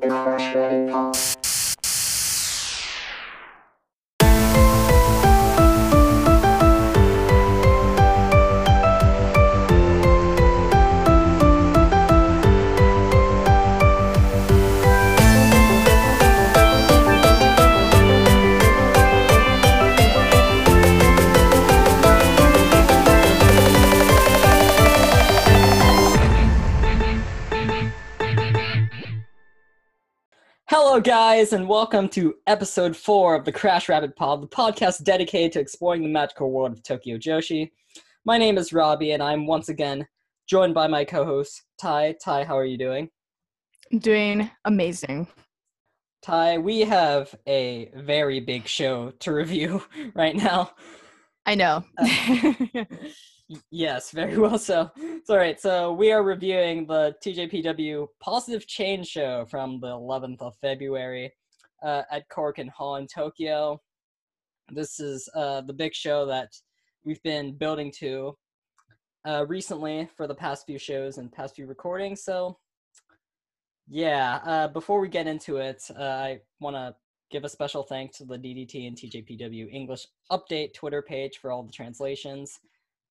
the Hello, guys, and welcome to episode four of the Crash Rabbit Pod, the podcast dedicated to exploring the magical world of Tokyo Joshi. My name is Robbie, and I'm once again joined by my co-host Ty. Ty, how are you doing? Doing amazing. Ty, we have a very big show to review right now. I know. Y- uh, Yes, very well so. It's all right. So we are reviewing the TJPW Positive Chain Show from the 11th of February uh, at Korakuen Hall in Tokyo. This is uh, the big show that we've been building to uh, recently for the past few shows and past few recordings. So yeah, uh, before we get into it, uh, I want to give a special thanks to the DDT and TJPW English Update Twitter page for all the translations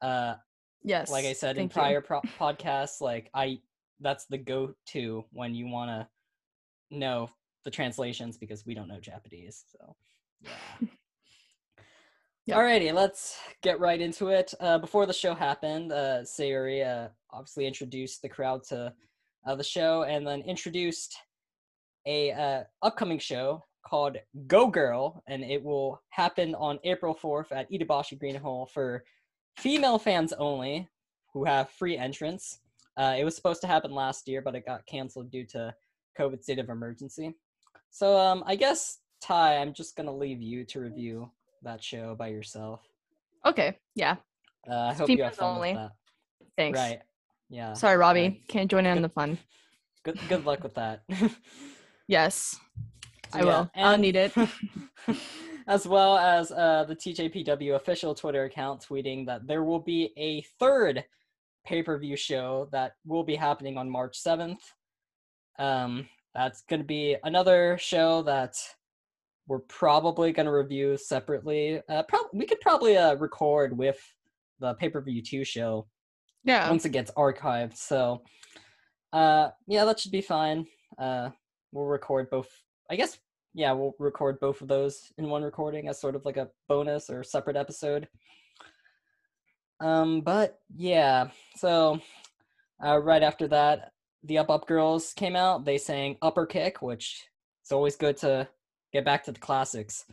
uh yes. like i said in prior pro- podcasts like i that's the go-to when you want to know the translations because we don't know japanese so yeah Yeah. alrighty let's get right into it uh, before the show happened uh, sayuri uh, obviously introduced the crowd to uh, the show and then introduced a uh, upcoming show called go girl and it will happen on april 4th at itabashi green hall for female fans only who have free entrance. Uh, it was supposed to happen last year, but it got canceled due to COVID state of emergency. So um, I guess Ty, I'm just gonna leave you to review that show by yourself. Okay. Yeah. Uh, I hope you have fun only. with that. Thanks. Right? Yeah. Sorry, Robbie. right. Can't join in on the fun. Good. Good luck with that. Yes. So, I yeah, will. I'll need it. as well as uh, the TJPW official Twitter account tweeting that there will be a third pay per view show that will be happening on March 7th. Um, that's going to be another show that we're probably going to review separately. Uh, prob- we could probably uh, record with the pay per view 2 show Yeah. once it gets archived. So, uh, yeah, that should be fine. Uh, we'll record both. I guess, yeah, we'll record both of those in one recording as sort of like a bonus or separate episode. Um, but yeah, so uh, right after that, the Up Up Girls came out. They sang Upper Kick, which it's always good to get back to the classics.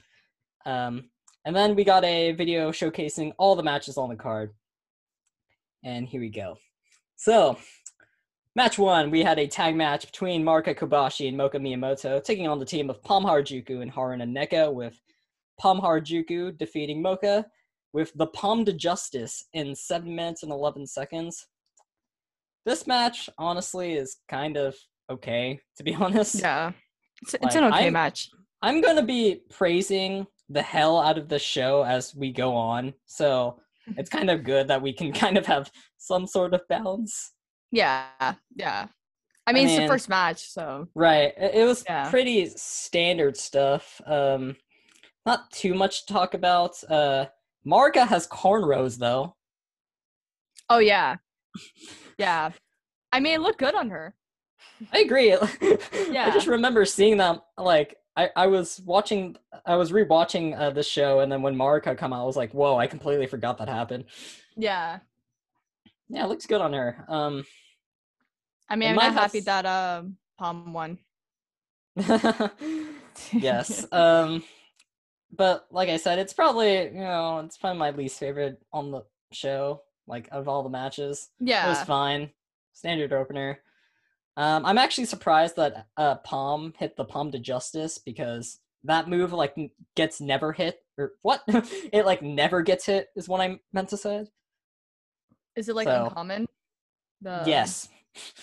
Um, and then we got a video showcasing all the matches on the card. And here we go. So, match one, we had a tag match between Marika Kobashi and Moka Miyamoto, taking on the team of Pom Harajuku and Haruna Neko, with Pom Harajuku defeating Moka with the Palm de Justice in 7 minutes and 11 seconds. This match, honestly, is kind of okay, to be honest. Yeah. It's, it's an okay I'm- match. I'm going to be praising the hell out of the show as we go on. So it's kind of good that we can kind of have some sort of balance. Yeah. Yeah. I mean, it's the first match, so Right. It, was Yeah. pretty standard stuff. Um not too much to talk about. Uh Marika has cornrows though. oh yeah, yeah. I mean, it looked good on her. I agree. Yeah. I just remember seeing them like I, I was watching I was rewatching uh, this show and then when Marika come out I was like, "Whoa, I completely forgot that happened." Yeah. Yeah, it looks good on her. Um I mean, I'm not happy that um Pom won. yes. Um but like I said, it's probably, you know, it's probably my least favorite on the show, like of all the matches. Yeah. It was fine. Standard opener. Um I'm actually surprised that uh Pom hit the Palm to Justice because that move like n- gets never hit or what? it like never gets hit is what I meant to say. Is it like So- uncommon? The yes.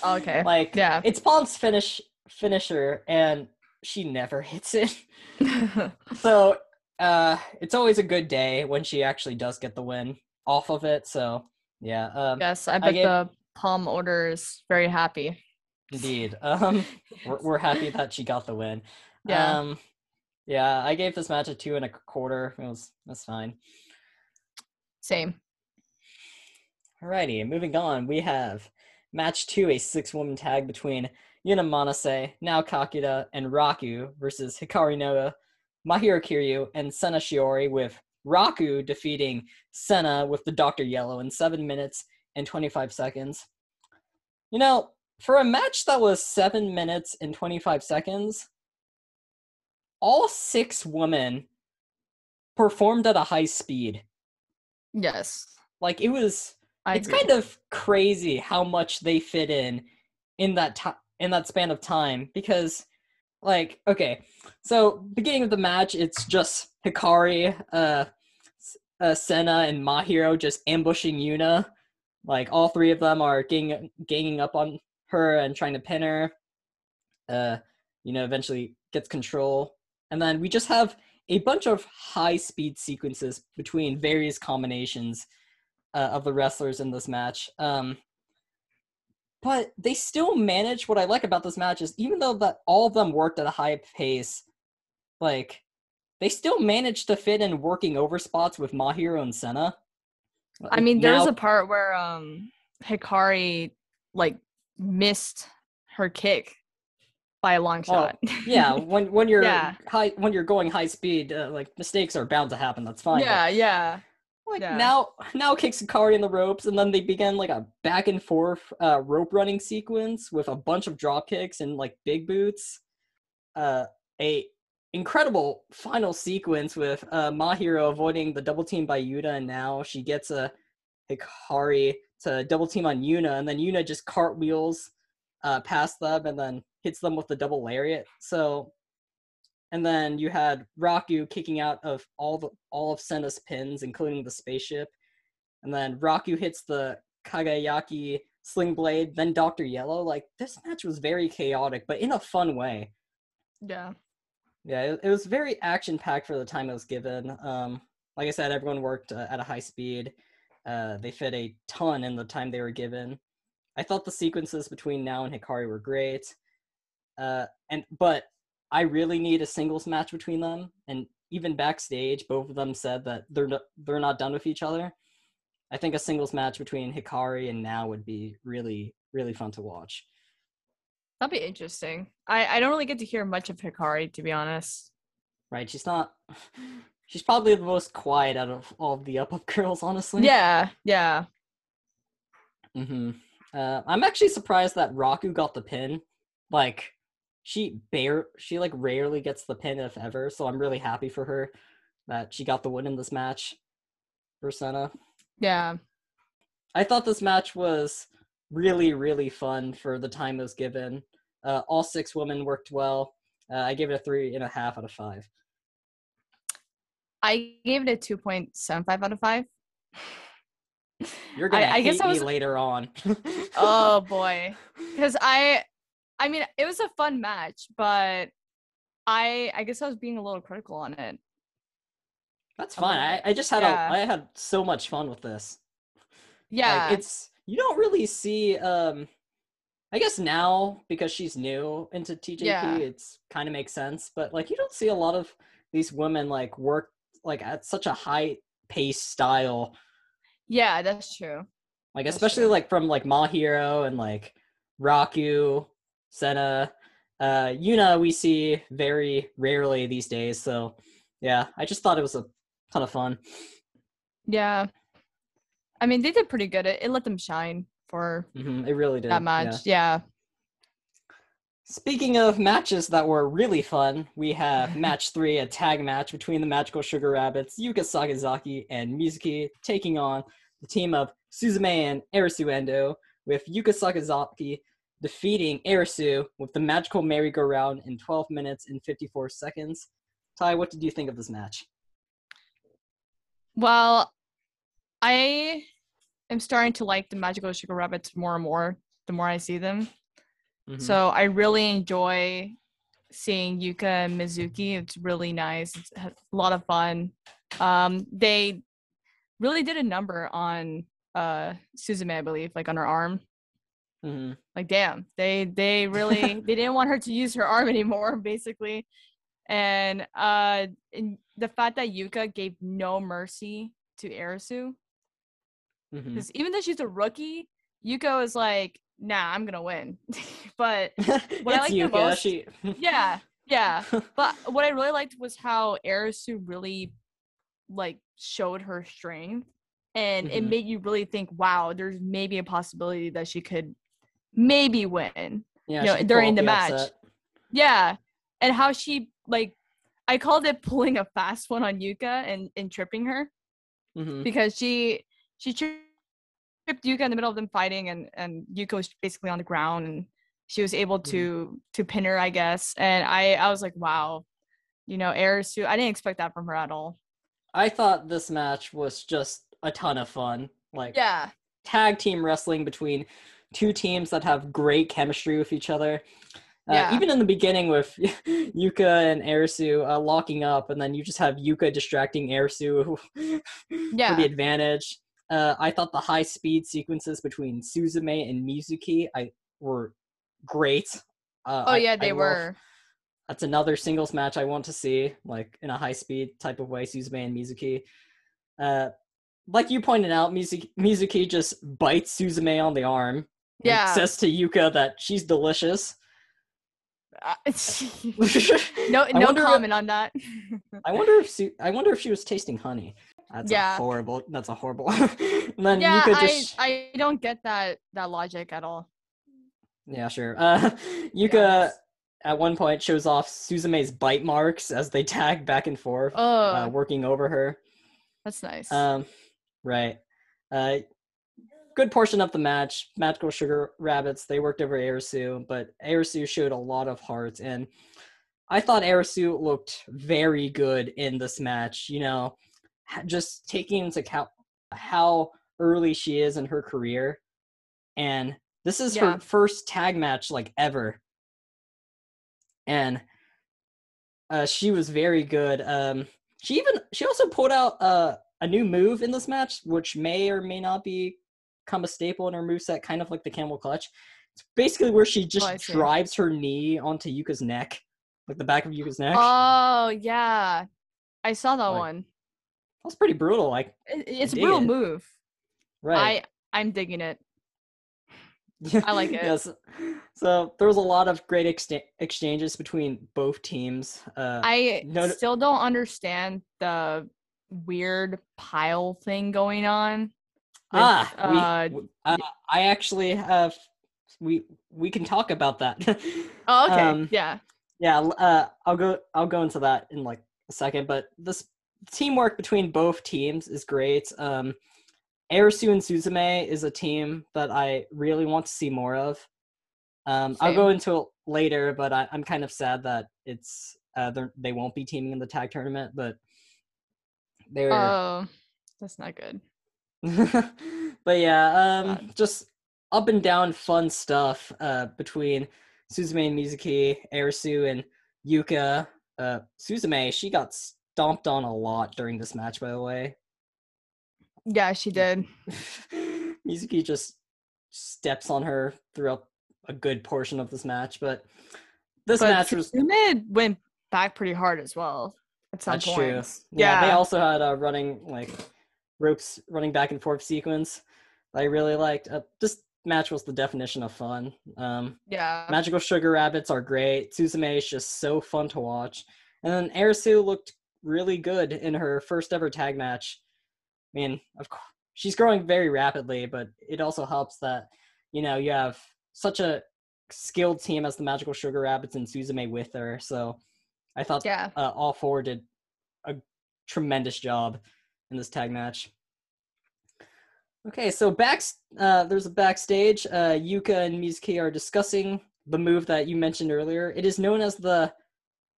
Okay. Like yeah. it's Pom's finish finisher and she never hits it. So uh it's always a good day when she actually does get the win off of it. So yeah. Um yes, I bet gave- the Palm order is very happy. Indeed. Um, we're, we're happy that she got the win. Yeah. Um, yeah, I gave this match a two and a quarter. It was that's fine. Same. Alrighty, moving on. We have match two, a six-woman tag between Yuna Manase, Nao Kakita, and Raku versus Hikari Noa, Mahiro Kiryu, and Sena Shiori, with Raku defeating Sena with the Doctor Yellow in seven minutes and 25 seconds. You know, for a match that was seven minutes and 25 seconds, all six women performed at a high speed. Yes. Like it was I it's agree. kind of crazy how much they fit in in that time in that span of time because like okay so beginning of the match it's just hikari uh, uh sena and mahiro just ambushing yuna. Like all three of them are gang- ganging up on her and trying to pin her. Uh you know eventually gets control. And then we just have a bunch of high speed sequences between various combinations uh, of the wrestlers in this match. Um, but they still manage. What I like about this match is even though that all of them worked at a high pace, like they still managed to fit in working over spots with Mahiro and Sena. I mean, there's Now- a part where um Hikari like missed her kick by a long Oh, shot. yeah when when you're Yeah. high when you're going high speed, uh, like mistakes are bound to happen. That's fine. but- yeah, yeah. Like Yeah. now, Nao kicks Hikari in the ropes, and then they begin like a back and forth uh, rope running sequence with a bunch of drop kicks and like big boots. Uh, a incredible final sequence with uh, Mahiro avoiding the double team by Yuta, and Nao she gets a Hikari to double team on Yuna, and then Yuna just cartwheels uh, past them and then hits them with the double lariat. So and then you had Raku kicking out of all the all of Sena's pins, including the spaceship. And then Raku hits the Kagayaki sling blade, then Doctor Yellow. Like this match was very chaotic, but in a fun way. Yeah. Yeah, it, it was very action packed for the time it was given. Um, like I said, everyone worked uh, at a high speed. Uh, they fit a ton in the time they were given. I thought the sequences between Nao and Hikari were great. Uh, and but I really need a singles match between them. And even backstage, both of them said that they're not, they're not done with each other. I think a singles match between Hikari and Nao would be really really fun to watch. That'd be interesting. I I don't really get to hear much of Hikari to be honest. Right? She's not. She's probably the most quiet out of all of the up up girls, honestly. Yeah, yeah. Mm-hmm. Uh, I'm actually surprised that Raku got the pin. Like, she bare she like rarely gets the pin if ever. So I'm really happy for her that she got the win in this match for Sena. Yeah. I thought this match was really really fun for the time it was given. Uh, all six women worked well. Uh, I gave it a three and a half out of five. I gave it a 2.75 out of 5. You're gonna I hate guess I me was- later on. oh boy. Cuz I I mean, it was a fun match, but I I guess I was being a little critical on it. That's fine. I, I just had Yeah. a I had so much fun with this. Yeah. Like, it's you don't really see um I guess Nao because she's new into TJP Yeah. it's kind of makes sense, but like you don't see a lot of these women like work like at such a high pace style. yeah, that's true. Like That's especially true. like from like Mahiro and like Raku, Sena, uh Yuna we see very rarely these days, so yeah, I just thought it was a ton of fun. Yeah. I mean, they did pretty good. It, it let them shine for hmm it really did. that yeah. Yeah. Speaking of matches that were really fun, we have match three, a tag match between the Magical Sugar Rabbits, Yuka Sakazaki, and Mizuki taking on the team of Suzume and Arisu Endo, with Yuka Sakazaki defeating Arisu with the Magical Merry-Go-Round in 12 minutes and 54 seconds. Ty, what did you think of this match? Well, I am starting to like the Magical Sugar Rabbits more and more the more I see them. Mhm. So I really enjoy seeing Yuka and Mizuki. It's really nice. It's a lot of fun. Um, they really did a number on uh Suzume, I believe, like on her arm. Mhm. Like damn, they they really they didn't want her to use her arm anymore, basically. And uh and the fact that Yuka gave no mercy to Arisu, Mhm. because even though she's a rookie, Yuka is like, nah, I'm gonna win. but what I like the most- She. yeah, yeah. But what I really liked was how Arisu really like showed her strength and it Mhm. made you really think, wow, there's maybe a possibility that she could maybe win. yeah, you know, during the match. upset. Yeah. And how she like I called it pulling a fast one on Yuka and, and tripping her Mhm. because she she tripped Yuka in the middle of them fighting and and Yuka was basically on the ground and she was able to to pin her I guess and I I was like wow you know Arisu I didn't expect that from her at all I thought this match was just a ton of fun. Like yeah tag team wrestling between two teams that have great chemistry with each other. Uh, Yeah. Even in the beginning with Yuka and Arisu uh, locking up, and then you just have Yuka distracting Arisu for the advantage. Uh, I thought the high speed sequences between Suzume and Mizuki I were great. Uh, oh I- yeah I they love- were that's another singles match I want to see, like in a high speed type of way, Suzume and Mizuki. Uh, like you pointed out, Mizuki, Mizuki just bites Suzume on the arm. Yeah. Says to Yuka that she's delicious. Uh, no no wonder comment on that I wonder if Su- I wonder if she was tasting honey. That's Yeah. a horrible. That's a horrible. then yeah Yuka I just I don't get that that logic at all yeah sure. Uh, Yuka honest. at one point shows off Suzume's bite marks as they tag back and forth, oh uh, working over her. that's nice Um, right. Uh, good portion of the match. Magical Sugar Rabbits. They worked over Arisu, but Arisu showed a lot of heart, and I thought Arisu looked very good in this match. You know, just taking into account how early she is in her career, and this is Yeah. her first tag match like ever, and uh, she was very good. Um, she even she also pulled out uh, a new move in this match, which may or may not be become a staple in her moveset, kind of like the camel clutch. It's basically where she just see. drives her knee onto Yuka's neck, like the back of Yuka's neck. Oh yeah, I saw that Like, one. That's pretty brutal. Like, it's a brutal it. move. right? I I'm digging it. I like it. Yes. So there was a lot of great exta- exchanges between both teams. Uh, I no- still don't understand the weird pile thing going on. Ah, uh, w- uh, I actually have. We we can talk about that. oh, okay, um, yeah, yeah uh i'll go i'll go into that in like a second but this teamwork between both teams is great um Arisu and Suzume is a team that I really want to see more of. Um, I'll go into it later, but I, I'm kind of sad that it's uh, they won't be teaming in the tag tournament. But they're oh, that's not good. but yeah, um, just up and down fun stuff uh, between Suzume and Mizuki, Arisu and Yuka. Uh, Suzume, she got stomped on a lot during this match, by the way. Yeah, she did. Mizuki just steps on her throughout a good portion of this match, but this But match was Suzume went back pretty hard as well at some that's point. true. Yeah, they also had a running like ropes running back and forth sequence that I really liked. Uh, this match was the definition of fun. Um, Yeah, Magical Sugar Rabbits are great. Suzume is just so fun to watch. And then Arisu looked really good in her first ever tag match. I mean, of course, she's growing very rapidly, but it also helps that, you know, you have such a skilled team as the Magical Sugar Rabbits and Suzume with her. So I thought yeah. uh, all four did a tremendous job in this tag match. Okay, so back uh, there's a backstage. Uh, Yuka and Mizuki are discussing the move that you mentioned earlier. It is known as the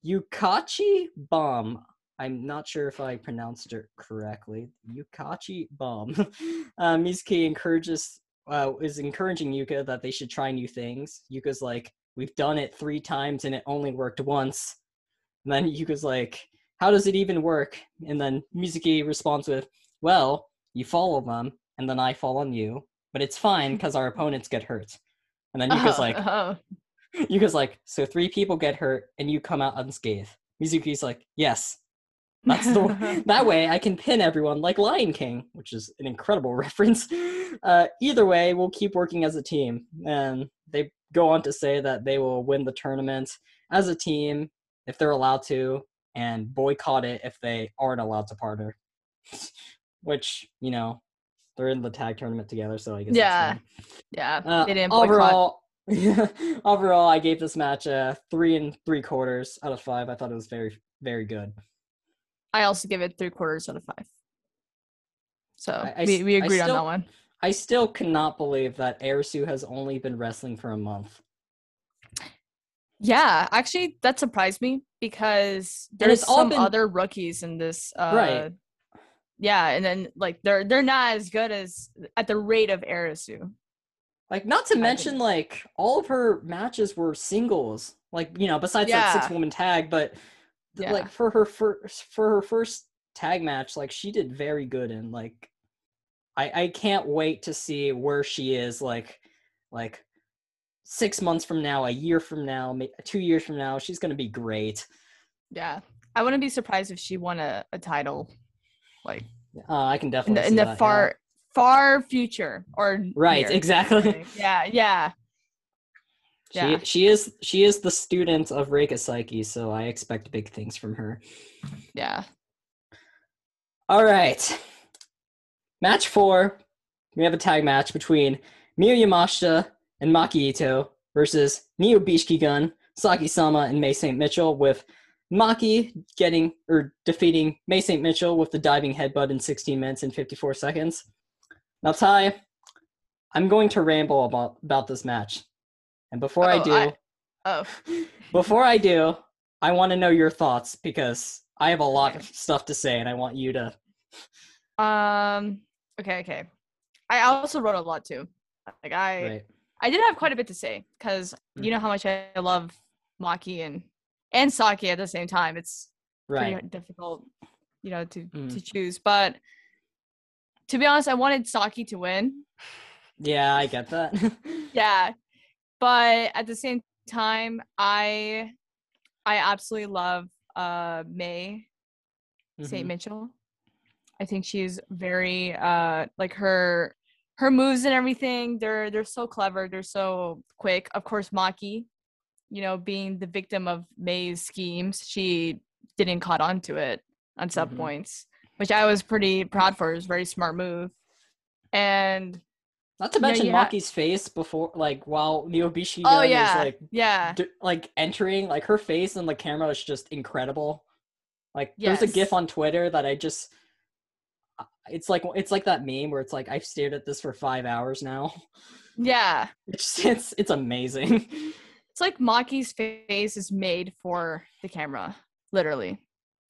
Yukachi Bomb. I'm not sure if I pronounced it correctly. Yukachi Bomb. uh, Mizuki encourages uh, is encouraging Yuka that they should try new things. Yuka's like, "We've done it three times and it only worked once." And then Yuka's like, how does it even work? And then Mizuki responds with, well, you follow them, and then I fall on you, but it's fine hmm. because our opponents get hurt. And then Yuka's Oh, like, oh. Yuka's like, so three people get hurt and you come out unscathed. Mizuki's like, yes. That's the that way I can pin everyone like Lion King, which is an incredible reference. Uh, either way, we'll keep working as a team. And they go on to say that they will win the tournament as a team if they're allowed to, and boycott it if they aren't allowed to partner. which, you know, they're in the tag tournament together, so I guess Yeah. yeah, Uh, they didn't overall, overall, I gave this match a three and three quarters out of five. I thought it was very, very good. I also give it three quarters out of five. So I- I we, we agreed on that one. I still cannot believe that Arisu has only been wrestling for a month. Yeah, actually, that surprised me because there's all some been- other rookies in this. Uh, Right. Yeah, and then like they're they're not as good as at the rate of Arisu. Like, not to I mention, think- like all of her matches were singles. Like, you know, besides that six woman tag, but Yeah. like for her first for her first tag match, like she did very good. And like, I I can't wait to see where she is. Like, like six months from now, a year from now, two years from now, she's gonna be great. Yeah, I wouldn't be surprised if she won a, a title, like Uh, I can in definitely the, in see the that, yeah. far far future or Right, near, exactly. Yeah, yeah, She Yeah. she is she is the student of Reika Saiki, so I expect big things from her. yeah. All right. Match four. We have a tag match between Miyu Yamashita and Maki Ito versus Neo Biishiki Gun, Saki Sama, and Mei Saint-Michel, with Maki getting or defeating Mei Saint-Michel with the diving headbutt in 16 minutes and 54 seconds. Now, Ty, I'm going to ramble about, about this match. And before I Oh, do, I- Oh, before I do, I want to know your thoughts because I have a lot Okay. of stuff to say and I want you to. um. Okay, okay. I also wrote a lot too. Like I, Right. I did have quite a bit to say because you know how much I love Maki and and Saki at the same time. It's Right. pretty difficult, you know, to Mm. to choose. But to be honest, I wanted Saki to win. Yeah, I get that. Yeah, but at the same time, I I absolutely love uh May St. Mhm. Mitchell. I think she's very uh like her her moves and everything. They're they're so clever. They're so quick. Of course, Maki, you know, being the victim of Mei's schemes, she didn't caught on to it on some Mhm. points, which I was pretty proud for. It was a very smart move. And Not to mention you ha- Maki's face before, like, while Neobishi oh yeah, is like, yeah, d- like entering, like her face and the camera is just incredible. Like, there's a GIF on Twitter that I just, it's like it's like that meme where it's like I've stared at this for five hours now. yeah. It's it's it's amazing. It's like Maki's face is made for the camera, literally.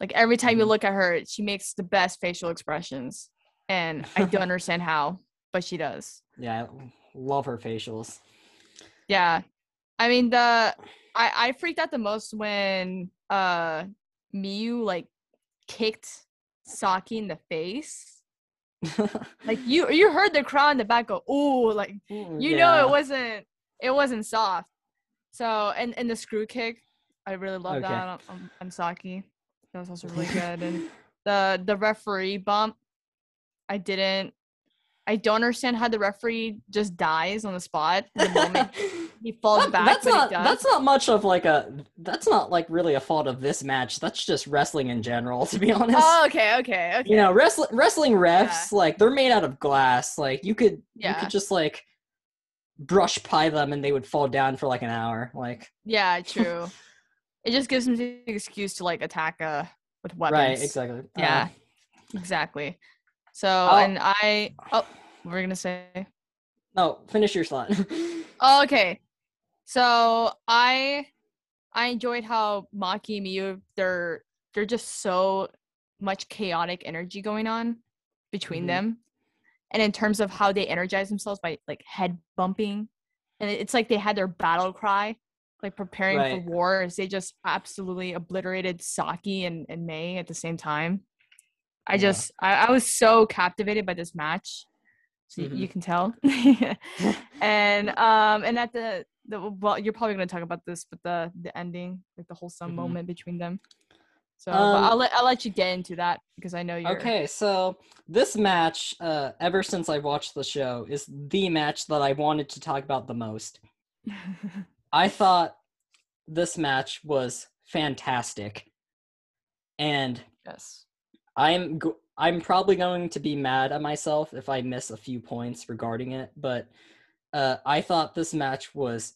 Like every time you Mhm. look at her, she makes the best facial expressions. And I don't understand how, but she does. yeah, I love her facials. Yeah. I mean the I, I freaked out the most when uh Miyu like kicked Saki in the face. Like you you heard the crowd in the back go, ooh, like you know it wasn't it wasn't soft. So and and the screw kick, I really love Okay. that on, on Saki. That was also really good. And the the referee bump, I didn't. I don't understand how the referee just dies on the spot the moment he falls That- back. that's not that's not much of like a that's not like really a fault of this match. That's just wrestling in general, to be honest. Oh, okay, okay, okay. you know, wrestling wrestling refs like they're made out of glass. Like you could you could just like brush pie them and they would fall down for like an hour. Like Yeah, true. it just gives him the excuse to like attack uh with weapons. right, exactly. Yeah, Um, exactly. So I'll- and I oh, we're gonna say? no, finish your thought. Oh, okay. So I I enjoyed how Maki and Miyu they're they're just so much chaotic energy going on between Mhm. them. And in terms of how they energize themselves by like head bumping. And it's like they had their battle cry, like preparing Right. for war as they just absolutely obliterated Saki and, and Mei at the same time. I Yeah. just I, I was so captivated by this match. So Mhm. you can tell. and um, and at the the well, you're probably gonna talk about this, but the the ending, like the wholesome Mhm. moment between them. So, Um, I'll let I'll let you get into that because I know you're Okay, so this match, uh, ever since I watched the show, is the match that I wanted to talk about the most. I thought this match was fantastic, and yes. I'm go- I'm probably going to be mad at myself if I miss a few points regarding it, but uh, I thought this match was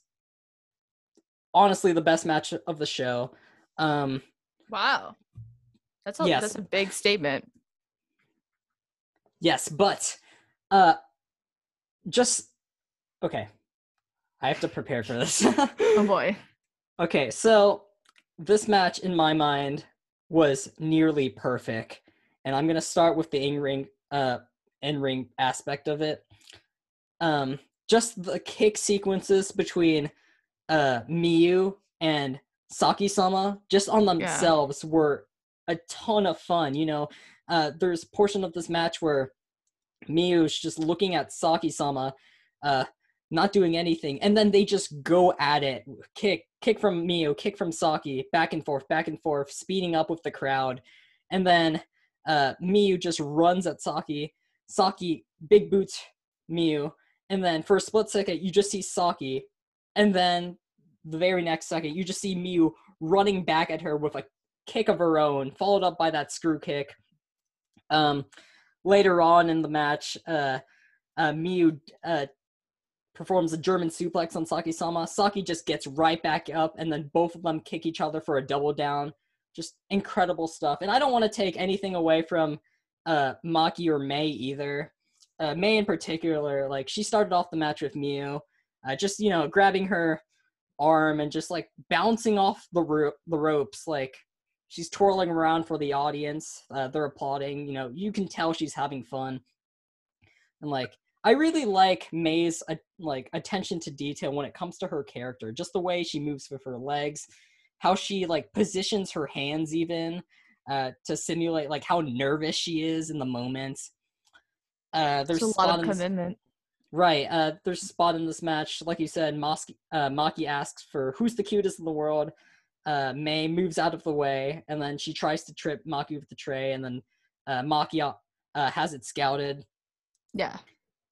honestly the best match of the show. Um, Wow. That's a Yes. that's a big statement. yes, but uh, just okay. I have to prepare for this. Oh boy. Okay, so this match in my mind was nearly perfect, and I'm gonna start with the in-ring, uh, in-ring aspect of it. Um, just the kick sequences between uh Miyu and Saki-sama, just on themselves, were a ton of fun. You know, uh, there's a portion of this match where Miyu's just looking at Saki-sama, uh, not doing anything, and then they just go at it, kick, kick from Miyu, kick from Saki, back and forth, back and forth, speeding up with the crowd, and then uh, just runs at Saki. Saki big boots Miyu, and then for a split second you just see Saki, and then the very next second you just see Miyu running back at her with a kick of her own, followed up by that screw kick. Um, later on in the match, uh, uh, uh, performs a German suplex on Saki Sama. Saki just gets right back up, and then both of them kick each other for a double down. Just incredible stuff. And I don't want to take anything away from uh, Maki or Mei either. Uh, Mei in particular, like she started off the match with Miyu, uh, just you know grabbing her arm and just like bouncing off the ro- the ropes, like she's twirling around for the audience. Uh, they're applauding. You know, you can tell she's having fun. And like, I really like Mei's uh, like attention to detail when it comes to her character. Just the way she moves with her legs, how she like positions her hands, even uh, to simulate like how nervous she is in the moment. Uh, there's There's a lot of in this- commitment. Right. Uh, there's a spot in this match, like you said. Mosky, uh, Maki asks for who's the cutest in the world. Uh, Mei moves out of the way, and then she tries to trip Maki with the tray, and then uh, Maki uh, has it scouted. Yeah.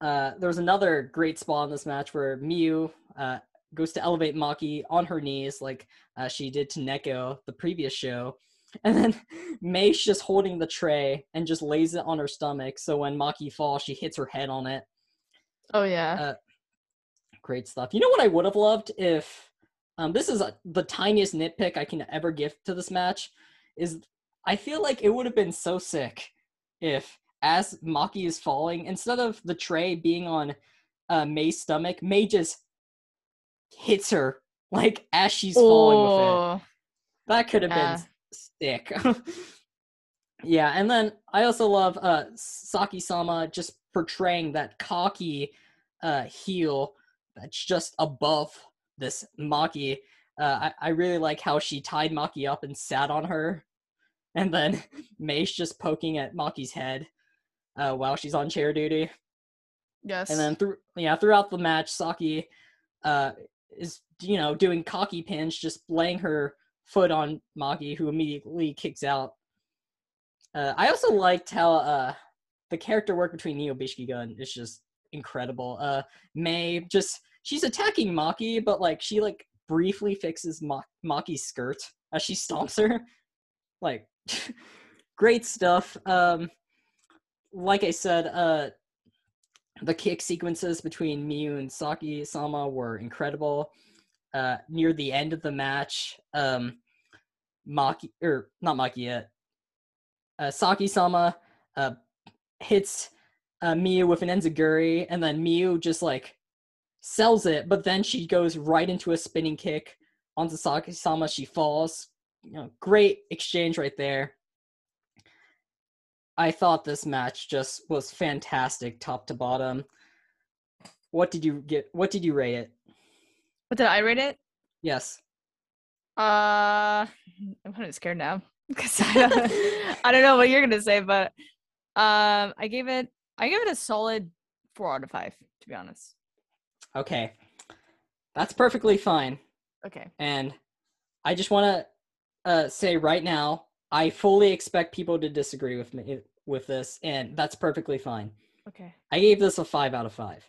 Uh, there's another great spot in this match where Miyu uh, goes to elevate Maki on her knees, like uh, she did to Neko the previous show. And then Mei's just holding the tray and just lays it on her stomach. So when Maki falls, she hits her head on it. Oh yeah. Uh, Great stuff. You know what I would have loved if um, this is a, the tiniest nitpick I can ever give to this match is I feel like it would have been so sick if as Maki is falling, instead of the tray being on uh, Mei's stomach, Mei just hits her like as she's falling with it. That could have Yeah. been sick. yeah, and then I also love uh Saki Sama just portraying that cocky uh heel that's just above this Maki. Uh, I, I really like how she tied Maki up and sat on her. And then Mei's just poking at Maki's head uh, while she's on chair duty. Yes. And then through yeah, throughout the match, Saki uh is you know doing cocky pins, just laying her foot on Maki, who immediately kicks out. Uh, I also liked how uh the character work between Neo Biishikigun is just incredible. Uh Mei just she's attacking Maki, but like she like briefly fixes Ma- Maki's skirt as she stomps her. Like great stuff. Um like I said, uh the kick sequences between Miyu and Saki Sama were incredible. Uh, near the end of the match, um, Maki or not Maki yet, uh, Saki Sama uh, hits uh, Miyu with an enziguri, and then Miyu just like sells it, but then she goes right into a spinning kick onto Saki Sama. She falls. You know, great exchange right there. I thought this match just was fantastic, top to bottom. What did you get? What did you rate it? what did I rate it? Yes. Uh, I'm kind of scared now because I don't, I don't know what you're gonna say, but um, I gave it I gave it a solid four out of five, to be honest. Okay. That's perfectly fine. Okay. And I just want to uh, say right now, I fully expect people to disagree with me with this, and that's perfectly fine. Okay. I gave this a five out of five.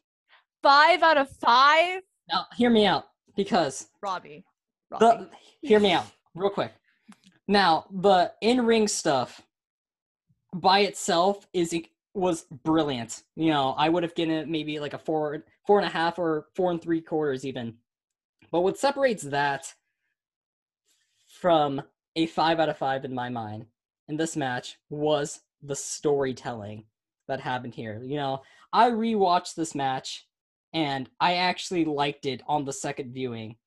Five out of five. Now, hear me out, because Robbie. Robbie. the hear me out real quick. Now, the in-ring stuff by itself is was brilliant. You know, I would have given it maybe like a four, four and a half, or four and three quarters even. But what separates that from a five out of five in my mind in this match was the storytelling that happened here. You know, I rewatched this match and I actually liked it on the second viewing.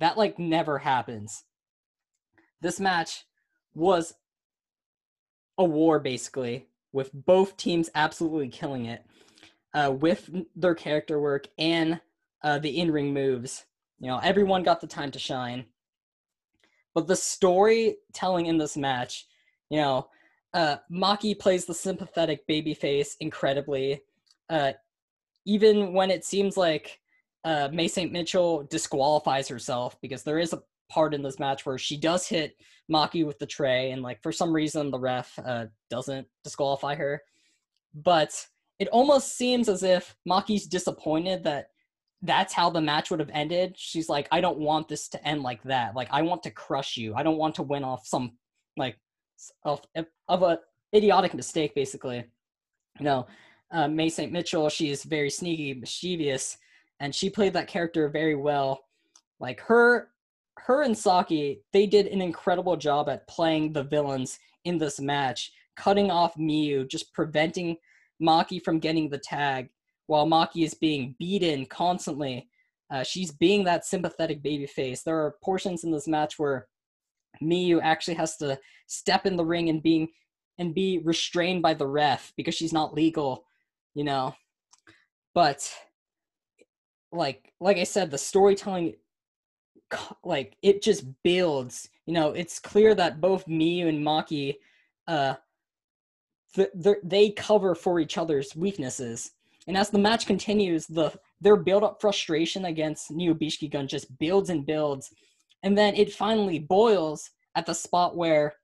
That like never happens. This match was a war basically with both teams absolutely killing it uh, with their character work and uh, the in-ring moves. You know, everyone got the time to shine. But the storytelling in this match, you know, uh, Maki plays the sympathetic babyface incredibly. Uh, even when it seems like uh, Mei Saint-Michel disqualifies herself because there is a part in this match where she does hit Maki with the tray, and like for some reason the ref uh, doesn't disqualify her. But it almost seems as if Maki's disappointed that that's how the match would have ended. She's like, I don't want this to end like that. Like, I want to crush you. I don't want to win off some like of of a idiotic mistake, basically. You know, uh, Mei Saint-Michel, she is very sneaky, mischievous, and she played that character very well. Like her, her and Saki, they did an incredible job at playing the villains in this match, cutting off Miyu, just preventing Maki from getting the tag, while Maki is being beaten constantly. Uh, she's being that sympathetic baby face. There are portions in this match where Miyu actually has to step in the ring and being and be restrained by the ref because she's not legal, you know. But like like I said, the storytelling like it just builds. You know, it's clear that both Miyu and Maki uh th- they cover for each other's weaknesses. And as the match continues, the their build up frustration against Neo Gun just builds and builds. And then it finally boils at the spot where,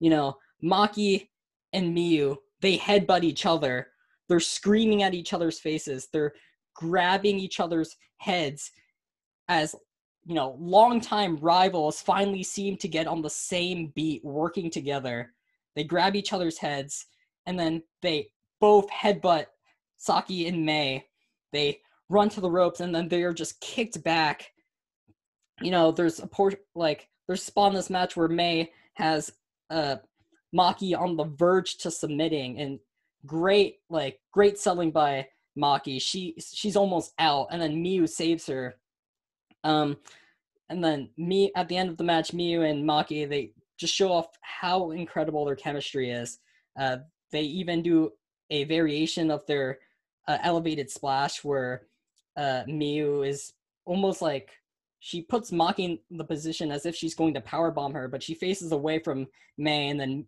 you know, Maki and Miyu, they headbutt each other. They're screaming at each other's faces. They're grabbing each other's heads as, you know, longtime rivals finally seem to get on the same beat, working together. They grab each other's heads and then they both headbutt Saki and Mei. They run to the ropes and then they are just kicked back. You know, there's a port like there's in this match where Mei has uh Maki on the verge to submitting and great like great selling by Maki. She she's almost out and then Miyu saves her. Um and then me at the end of the match, Miyu and Maki they just show off how incredible their chemistry is. Uh, they even do a variation of their uh, elevated splash where uh, Miyu is almost like she puts Maki in the position as if she's going to power bomb her, but she faces away from Mei, and then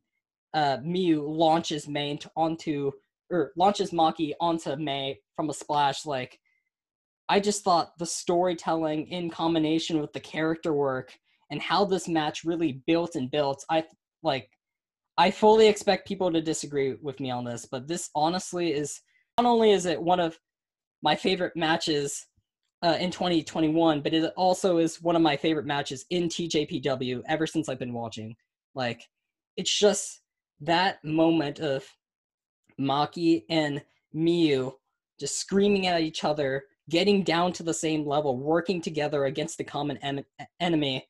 uh, Miyu launches Mei onto or launches Maki onto Mei from a splash. Like I just thought the storytelling in combination with the character work and how this match really built and built. I like I fully expect people to disagree with me on this, but this honestly is not only is it one of my favorite matches uh, in 2021, but it also is one of my favorite matches in TJPW ever since I've been watching. Like, it's just that moment of Maki and Miyu just screaming at each other, getting down to the same level, working together against the common en- enemy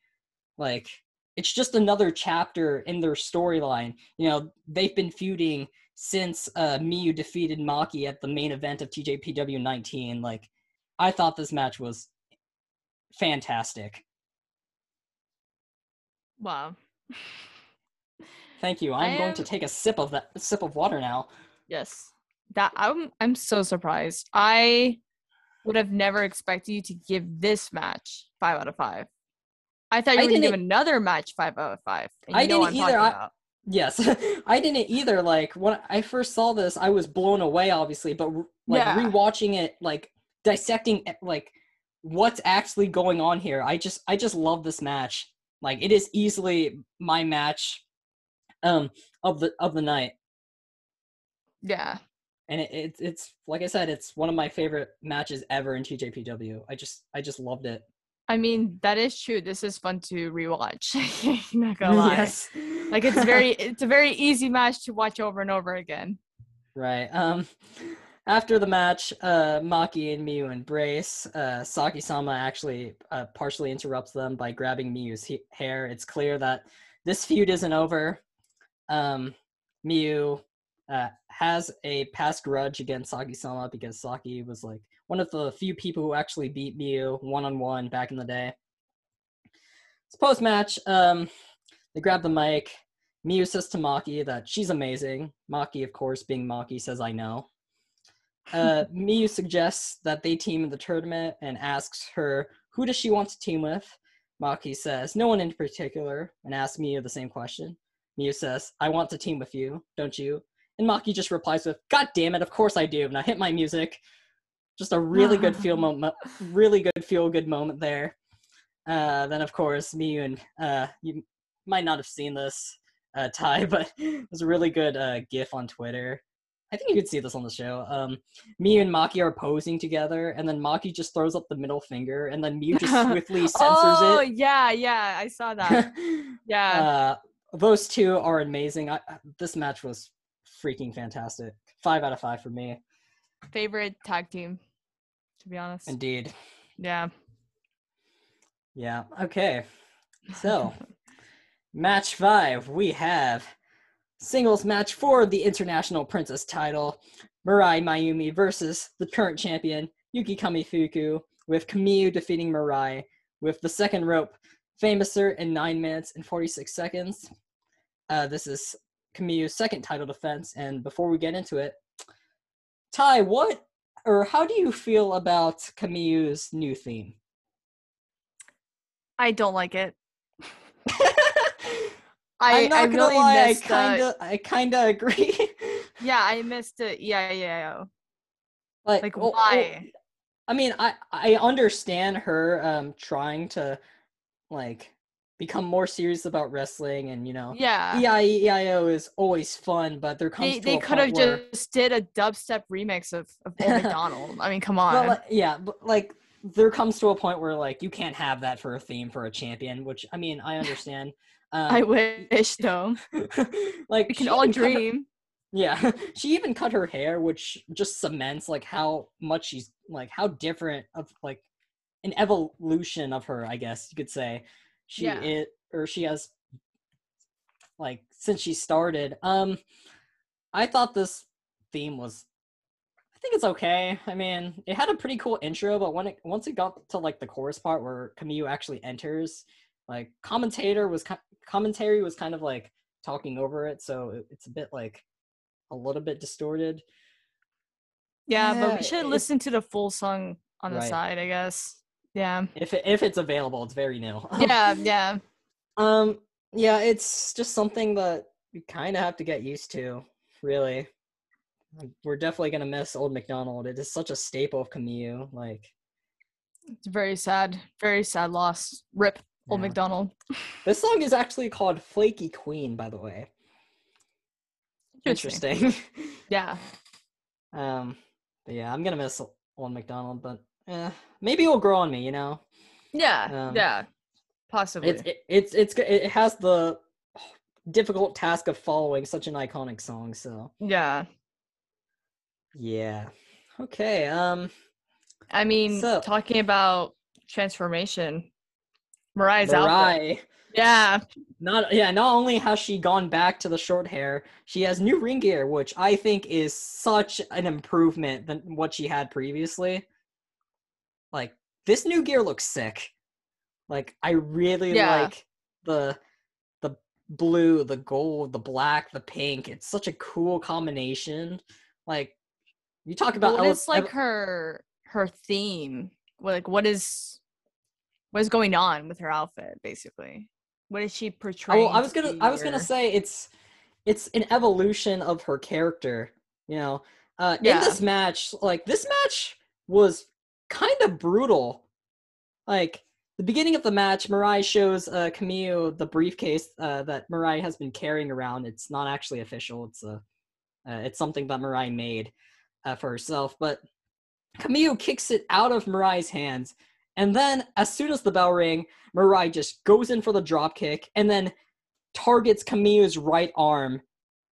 like it's just another chapter in their storyline. You know, they've been feuding since uh, Miyu defeated Maki at the main event of TJPW 19. Like, I thought this match was fantastic. Wow. Thank you. I'm am... going to take a sip of that sip of water now. Yes. That I'm I'm so surprised. I would have never expected you to give this match 5 out of 5. I thought you were gonna give another match five out of five. I didn't either. I, Yes, I didn't either. Like when I first saw this, I was blown away, obviously, but like Yeah. rewatching it, like dissecting, it, like what's actually going on here. I just, I just love this match. Like it is easily my match, um, of the of the night, Yeah. and it, it's it's like I said, it's one of my favorite matches ever in TJPW. I just, I just loved it. I mean, that is true. This is fun to rewatch. Not gonna lie. yes, Like it's very it's a very easy match to watch over and over again. Right. Um after the match, uh Maki and Miyu embrace. Uh Saki Sama actually uh, partially interrupts them by grabbing Miyu's he- hair. It's clear that this feud isn't over. Um Miyu uh, has a past grudge against Saki Sama because Saki was like one of the few people who actually beat Miyu one on one back in the day. It's post match. Um, they grab the mic. Miyu says to Maki that she's amazing. Maki, of course, being Maki, says, I know. Uh, suggests that they team in the tournament and asks her, who does she want to team with? Maki says, no one in particular, and asks Miyu the same question. Miyu says, I want to team with you, don't you? And Maki just replies with, God damn it, of course I do. Now hit my music. Just a really good feel moment, really good feel good moment there. Uh, then of course me and uh, you might not have seen this, uh, Ty, but it was a really good uh, GIF on Twitter. I think you could see this on the show. Um, and Maki are posing together, and then Maki just throws up the middle finger, and then Miyu just swiftly censors oh it. Oh yeah, yeah, I saw that. Yeah. uh, those two are amazing. I- this match was freaking fantastic. Five out of five for me, Favorite tag team, to be honest. indeed. yeah. Yeah. Okay. So, match five, we have singles match for the International Princess title Mirai Maiumi versus the current champion Yuki Kamifuku, with Kamiyu defeating Mirai with the second rope famouser in 9 minutes and 46 seconds. Uh, this is Kamiyu's second title defense, and before we get into it, Ty, what or how do you feel about Kamiyu's new theme? I don't like it. I I'm not I gonna really lie, I kinda, I kinda agree. yeah, I missed it. Yeah, yeah, yeah. like, Like, well, well, why? I mean, I I understand her um trying to like become more serious about wrestling, and you know, yeah. EI EIO is always fun, but there comes They they could have where, just did a dubstep remix of of McDonald. I mean, come on. well, like, yeah, but like there comes to a point where like you can't have that for a theme for a champion, which I mean I understand. Um, I wish though. like We can all cut her- dream. Yeah, she even cut her hair, which just cements like how much she's like how different of like an evolution of her, I guess you could say. She Yeah. it or she has like since she started. Um, I thought this theme was. I think it's okay. I mean, it had a pretty cool intro, but when it once it got to like the chorus part where Camus actually enters, like commentator was commentary was kind of like talking over it, so it, it's a bit like a little bit distorted. Yeah, but we should listen to the full song on the Right. side, I guess. Yeah. If it, if it's available, it's very new. Yeah, yeah. Um, yeah, it's just something that you kind of have to get used to, really. We're definitely gonna miss Old McDonald. It is such a staple of Camus. Like, It's very sad. Very sad loss. Rip Old Yeah. McDonald. this song is actually called "Flaky Queen," by the way. Interesting. Yeah. um, but yeah, I'm gonna miss Old McDonald, but eh, maybe it'll grow on me. You know, Yeah. Um, yeah. Possibly. it's it, it's it's it has the difficult task of following such an iconic song. So yeah. yeah, okay. Um. I mean, So- talking about transformation, Mariah's outfit. Mariah. Yeah. Not yeah, not only has she gone back to the short hair, she has new ring gear, which I think is such an improvement than what she had previously. Like this new gear looks sick. Like I really Yeah. like the the blue, the gold, the black, the pink. It's such a cool combination. Like you talk about what is like her her theme? Like what is what is going on with her outfit, basically? What is she portraying? Oh, I was gonna I was gonna say it's it's an evolution of her character. You know, uh, in this match, like this match was kind of brutal. Like the beginning of the match, Mirai shows uh, Camille the briefcase uh, that Mirai has been carrying around. It's not actually official. It's a, uh, it's something that Mirai made uh, for herself. But Camille kicks it out of Mirai's hands, and then as soon as the bell ring, Mirai just goes in for the drop kick, and then targets Camille's right arm.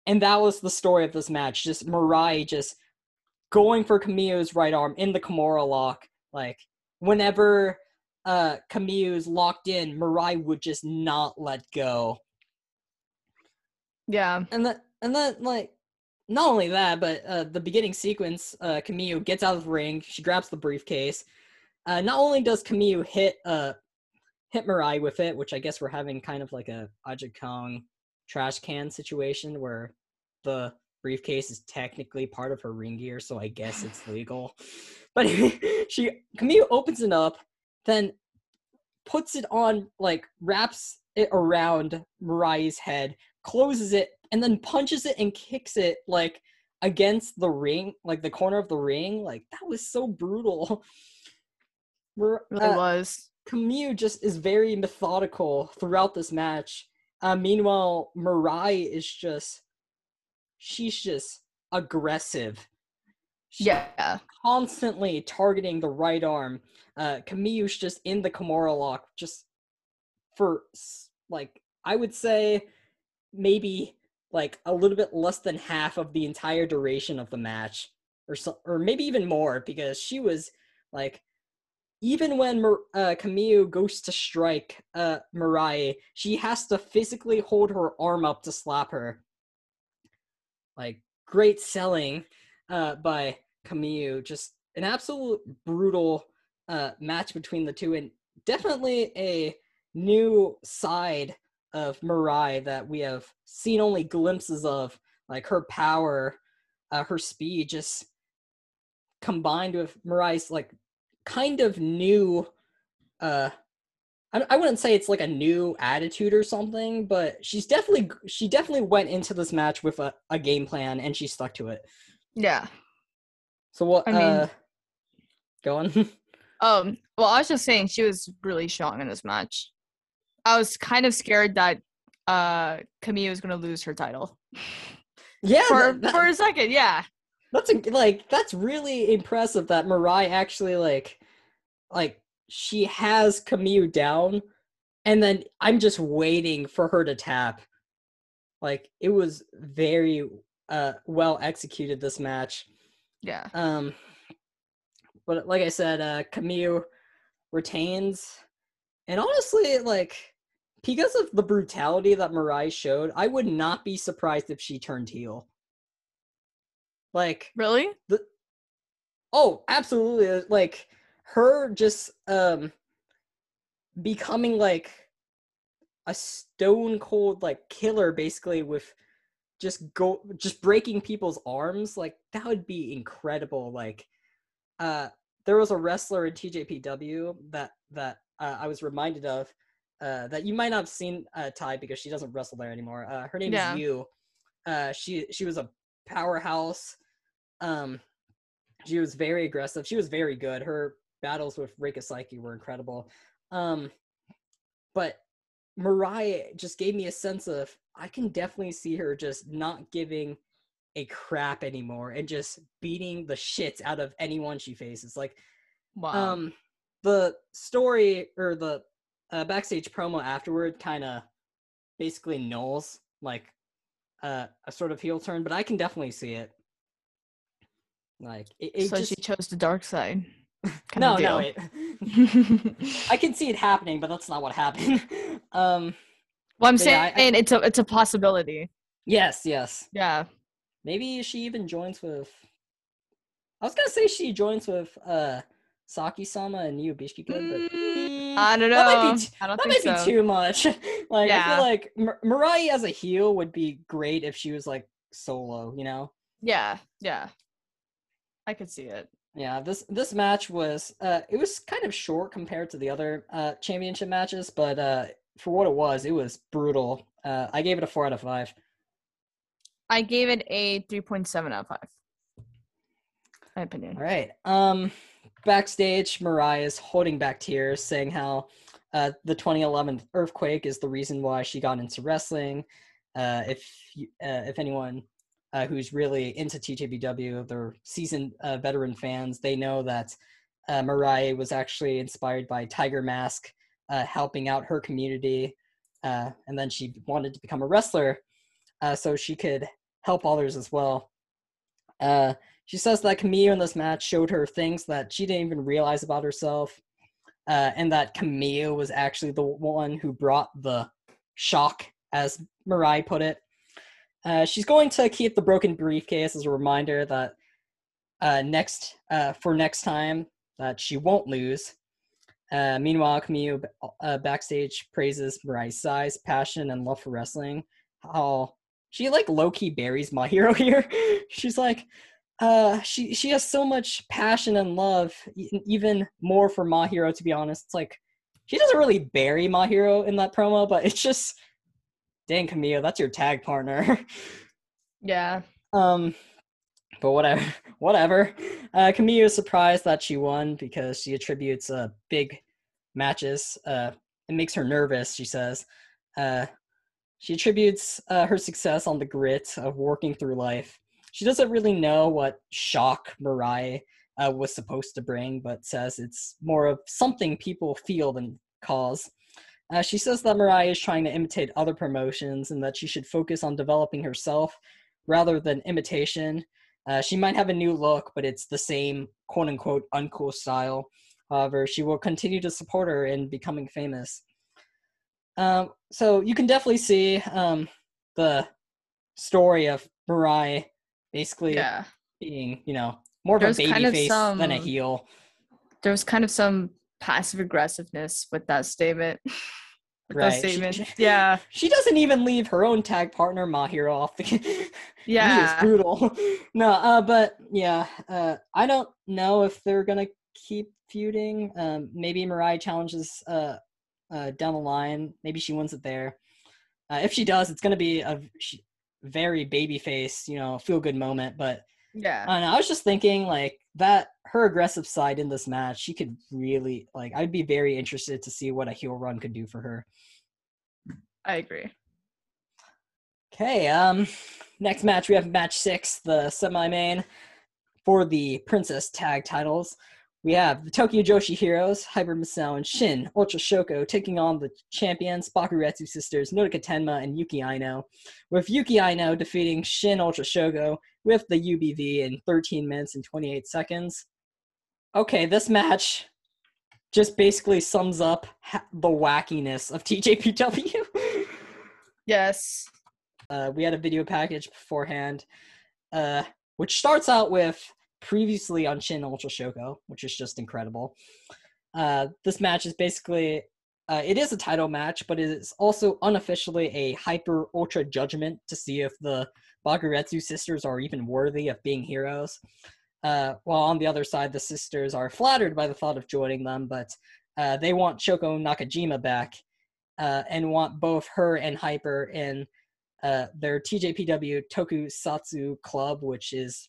And that was the story of this match. Just Mirai just going for Camille's right arm in the Kimura lock. Like whenever uh Camille's locked in, Mirai would just not let go. Yeah. And then and then like not only that, but uh the beginning sequence, uh Camille gets out of the ring, she grabs the briefcase. Uh not only does Camille hit uh hit Mirai with it, which I guess we're having kind of like a Aja Kong trash can situation where the briefcase is technically part of her ring gear, so I guess it's legal. But she Camille opens it up, then puts it on like wraps it around Mirai's head, closes it, and then punches it and kicks it like against the ring, like the corner of the ring. Like that was so brutal. Mir- Really uh, was. Camille just is very methodical throughout this match. Uh, meanwhile, Mirai is just she's just aggressive. She- Yeah. constantly targeting the right arm. Uh, Camille's just in the Kimura lock, just for like I would say maybe like a little bit less than half of the entire duration of the match, or so, or maybe even more, because she was like even when uh, Camille goes to strike uh, Mirai, she has to physically hold her arm up to slap her. Like great selling uh, by Camille. Just an absolute brutal uh, match between the two, and definitely a new side of Mirai that we have seen only glimpses of, like her power, uh, her speed, just combined with Mirai's like kind of new. Uh, I, I wouldn't say it's like a new attitude or something, but she's definitely she definitely went into this match with a, a game plan and she stuck to it. Yeah. So what? I mean- uh, go on. Um, well, I was just saying she was really strong in this match. I was kind of scared that uh Camille was gonna lose her title yeah, for that- that- for a second. Yeah, that's a, like that's really impressive that Mirai actually like like she has Camille down, and then I'm just waiting for her to tap. Like it was very uh well executed this match. yeah, Um, but like I said, uh, Camille retains, and honestly, like because of the brutality that Mirai showed, I would not be surprised if she turned heel. Like, really? The, oh, absolutely! Like her just um becoming like a stone cold like killer, basically with just go just breaking people's arms like that would be incredible like uh there was a wrestler in TJPW that that uh, I was reminded of uh that you might not have seen uh Ty because she doesn't wrestle there anymore uh her name Yeah. is Yu uh she she was a powerhouse um she was very aggressive she was very good her battles with Reika Saiki were incredible um but Mariah just gave me a sense of I can definitely see her just not giving a crap anymore and just beating the shit out of anyone she faces. Like Wow. um the story or the uh, backstage promo afterward kind of basically nulls like uh, a sort of heel turn, but I can definitely see it. Like it, it so just she chose the dark side. no no it, I can see it happening, but that's not what happened. um well, I'm But yeah, saying I- it's a it's a possibility. yes yes Yeah. Maybe she even joins with. I was gonna say she joins with uh Saki Sama and Yu Bishiki but Mm, I don't know. That might be, t- I don't that think might so. be too much. like I Yeah. feel like Mar- Mirai as a heel would be great if she was like solo. You know? Yeah, yeah. I could see it. Yeah. This this match was uh it was kind of short compared to the other uh championship matches, but uh for what it was, it was brutal. Uh, I gave it a four out of five. I gave it a 3.7 out of 5. My opinion. All right. Um, backstage, Mariah is holding back tears, saying how uh, the 2011 earthquake is the reason why she got into wrestling. Uh, if you, uh, if anyone uh, who's really into TJPW, they're seasoned uh, veteran fans, they know that uh, Mariah was actually inspired by Tiger Mask uh, helping out her community, uh, and then she wanted to become a wrestler uh, so she could help others as well. She says that Camille in this match showed her things that she didn't even realize about herself, uh, and that Camille was actually the one who brought the shock, as Mariah put it. Uh, she's going to keep the broken briefcase as a reminder that uh, next uh, for next time that she won't lose. Uh, meanwhile, Camille uh, backstage praises Mariah's size, passion, and love for wrestling. How she like low key buries my hero here. She's like, uh, she she has so much passion and love, even more for Mahiro. To be honest, it's like she doesn't really bury Mahiro in that promo, but it's just, dang Camille, that's your tag partner. Yeah. Um, but whatever, whatever. Uh, Camille is surprised that she won because she attributes uh, big matches. Uh, it makes her nervous. She says, uh, she attributes uh, her success on the grit of working through life. She doesn't really know what shock Mariah uh, was supposed to bring, but says it's more of something people feel than cause. Uh, she says that Mariah is trying to imitate other promotions and that she should focus on developing herself rather than imitation. Uh, she might have a new look, but it's the same quote unquote uncool style. However, she will continue to support her in becoming famous. Um, so you can definitely see um, the story of Mariah basically Yeah. being, you know, more of There's a baby kind of face than a heel. There was kind of some passive aggressiveness with that statement. with Right. that statement. she- yeah. She doesn't even leave her own tag partner Mahiro off the. he is Yeah. brutal. no, uh, but yeah, uh, I don't know if they're gonna keep feuding. Um, maybe Mariah challenges uh, uh, down the line. Maybe she wins it there. Uh, if she does, it's gonna be a sh- very baby face, you know, feel good moment. But Yeah. I don't know, I was just thinking like that her aggressive side in this match, she could really like. I'd be very interested to see what a heel run could do for her. I agree. Okay, um, next match we have match six, the semi-main for the Princess Tag titles. We have the Tokyo Joshi Heroes, Hyper Misao and Shin Ultra Shoko taking on the champions Bakuretsu sisters Nodoka Tenma and Yuki Aino, with Yuki Aino defeating Shin Ultra Shoko with the UBV in 13 minutes and 28 seconds. Okay, this match just basically sums up the wackiness of TJPW. Yes. uh, we had a video package beforehand, uh, which starts out with previously on Shin Ultra Shoko, which is just incredible. Uh, this match is basically uh, it is a title match, but it is also unofficially a hyper ultra judgment to see if the Bakuretsu sisters are even worthy of being heroes. Uh, while on the other side, the sisters are flattered by the thought of joining them, but uh, they want Shoko Nakajima back uh, and want both her and Hyper in uh, their TJPW Tokusatsu Club, which is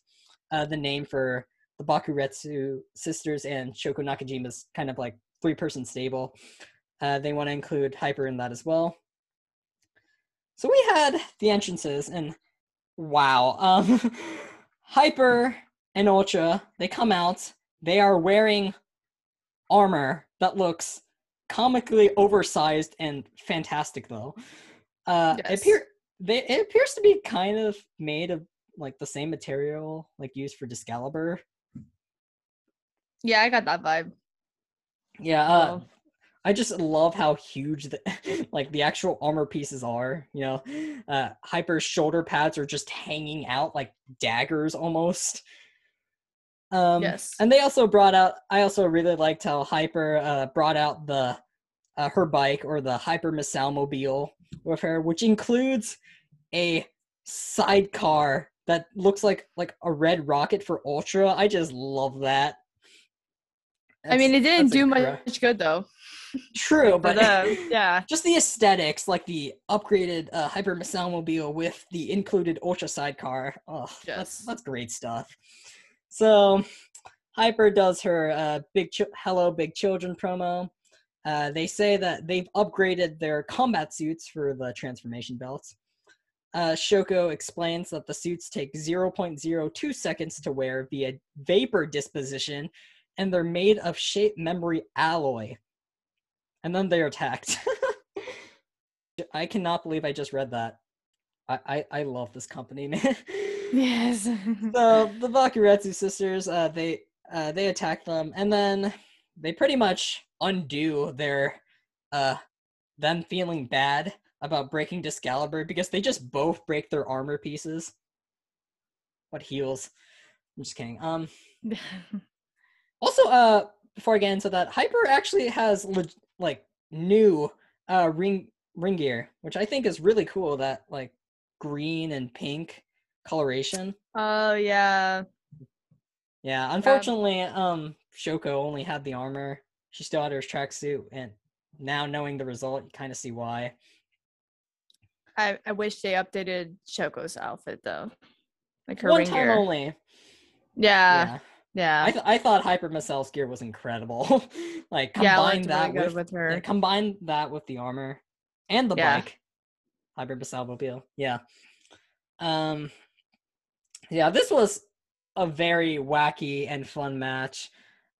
uh, the name for the Bakuretsu sisters and Shoko Nakajima's kind of like three person stable. Uh, they want to include Hyper in that as well. So we had the entrances, and wow, um, Hyper and Ultra, they come out. They are wearing armor that looks comically oversized and fantastic, though. Uh, it Yes. appear they it appears to be kind of made of like the same material like used for Discalibur. Yeah, I got that vibe. Yeah, uh, Oh. I just love how huge the like the actual armor pieces are. You know, uh, Hyper's shoulder pads are just hanging out like daggers almost. Um, Yes. and they also brought out. I also really liked how Hyper uh, brought out the uh, her bike or the Hyper Missile Mobile with her, which includes a sidecar that looks like like a red rocket for Ultra. I just love that. I mean, it didn't do incre- much good though. True, but them. Yeah. just the aesthetics, like the upgraded uh, Hyper Mobile with the included Ultra sidecar. Oh, Yes. that's that's great stuff. So, Hyper does her uh, big Ch- Hello Big Children promo. Uh, they say that they've upgraded their combat suits for the transformation belts. Uh, Shoko explains that the suits take 0.02 seconds to wear via vapor disposition, and they're made of shape memory alloy. And then they're attacked. I cannot believe I just read that. I, I, I love this company, man. Yes. so the Bakuretsu sisters, uh, they uh, they attack them, and then they pretty much undo their uh them feeling bad about breaking Discalibur because they just both break their armor pieces. What heals? I'm just kidding. Um. Also, uh, before I get into that, Hyper actually has leg- like new uh ring ring gear, which I think is really cool. That like green and pink coloration. oh yeah. Yeah, unfortunately, um, Shoko only had the armor. She still had her tracksuit, and now knowing the result, you kind of see why. I, I wish they updated Shoko's outfit though. Like her One time gear. only. Yeah. Yeah, Yeah. I th- I thought Hyper Misao's gear was incredible. like yeah, combine looked that really with, with yeah, her. combine that with the armor and the Yeah. bike. Hyper Misao mobile. Yeah. Um. Yeah, this was a very wacky and fun match.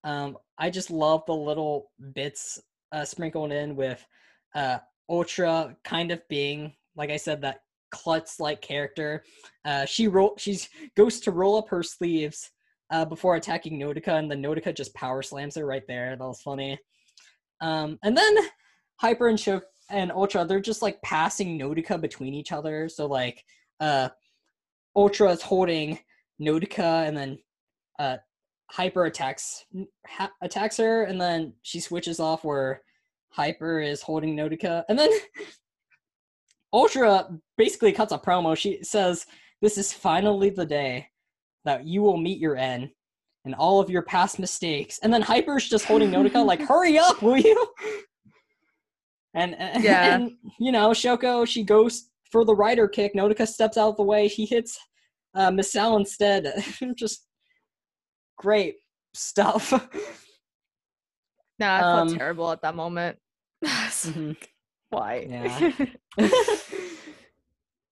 Um, I just love the little bits uh, sprinkled in with uh, Ultra kind of being, like I said, that klutz-like character. Uh, she roll, she's goes to roll up her sleeves uh, before attacking Nodoka, and the Nodoka just power slams her right there. That was funny. Um, and then Hyper and Show and Ultra, they're just like passing Nodoka between each other. So like, uh, Ultra is holding Nodoka, and then uh, Hyper attacks ha- attacks her, and then she switches off where Hyper is holding Nodoka, and then Ultra basically cuts a promo. She says, "This is finally the day that you will meet your end." And all of your past mistakes, and then Hyper's just holding Nodoka, like, "Hurry up, will you?" And, and Yeah. and you know, Shoko, she goes for the rider kick. Nodoka steps out of the way. He hits uh, instead. Just great stuff. No, I felt Um, terrible at that moment. Mhm. Why? Yeah.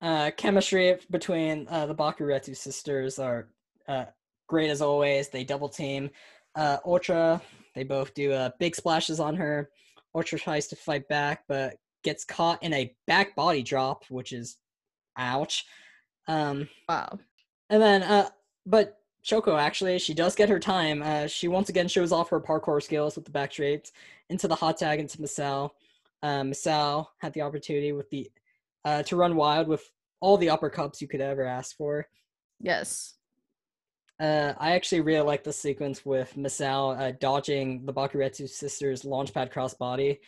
uh, chemistry between uh, the Bakuretsu sisters are uh, great as always. They double team. Uh, Ultra, they both do uh, big splashes on her. Ultra tries to fight back, but gets caught in a back body drop, which is ouch. Um, wow. And then, uh, but Shoko actually, she does get her time. Uh, she once again shows off her parkour skills with the back drapes into the hot tag into Misao. Uh, Misao had the opportunity with the uh, to run wild with all the uppercuts you could ever ask for. Yes. Uh, I actually really like the sequence with Misao uh, dodging the Bakuretsu sisters' launchpad crossbody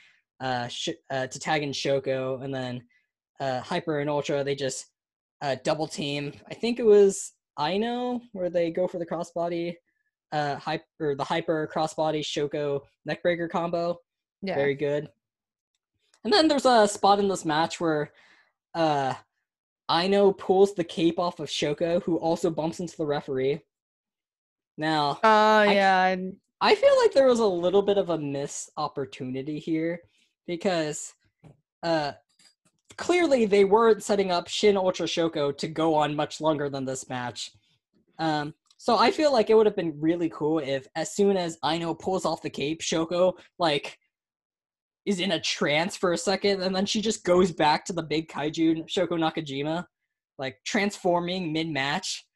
uh, sh- uh, to tag in Shoko, and then uh, Hyper and Ultra they just uh, double team. I think it was Ino where they go for the crossbody, uh, hyper the Hyper crossbody Shoko neckbreaker combo. Yeah. Very good. And then there's a spot in this match where uh, Ino pulls the cape off of Shoko, who also bumps into the referee. Now, Oh yeah. I- I feel like there was a little bit of a missed opportunity here because uh, clearly they weren't setting up Shin Ultra Shoko to go on much longer than this match. Um, so I feel like it would have been really cool if, as soon as Ino pulls off the cape, Shoko like is in a trance for a second, and then she just goes back to the big kaiju Shoko Nakajima, like transforming mid match.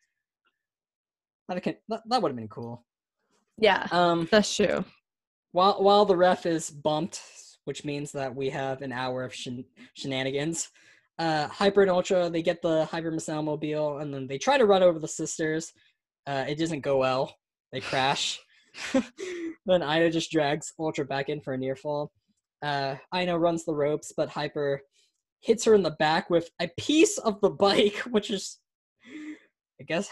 That, that, would have been cool. Yeah. Um, That's true. while while the ref is bumped, which means that we have an hour of shen- shenanigans. Uh, Hyper and Ultra they get the Hyper Misao mobile and then they try to run over the sisters. Uh, it doesn't go well. They crash. then Ina just drags Ultra back in for a near fall. Uh, Ina runs the ropes, but Hyper hits her in the back with a piece of the bike, which is, I guess,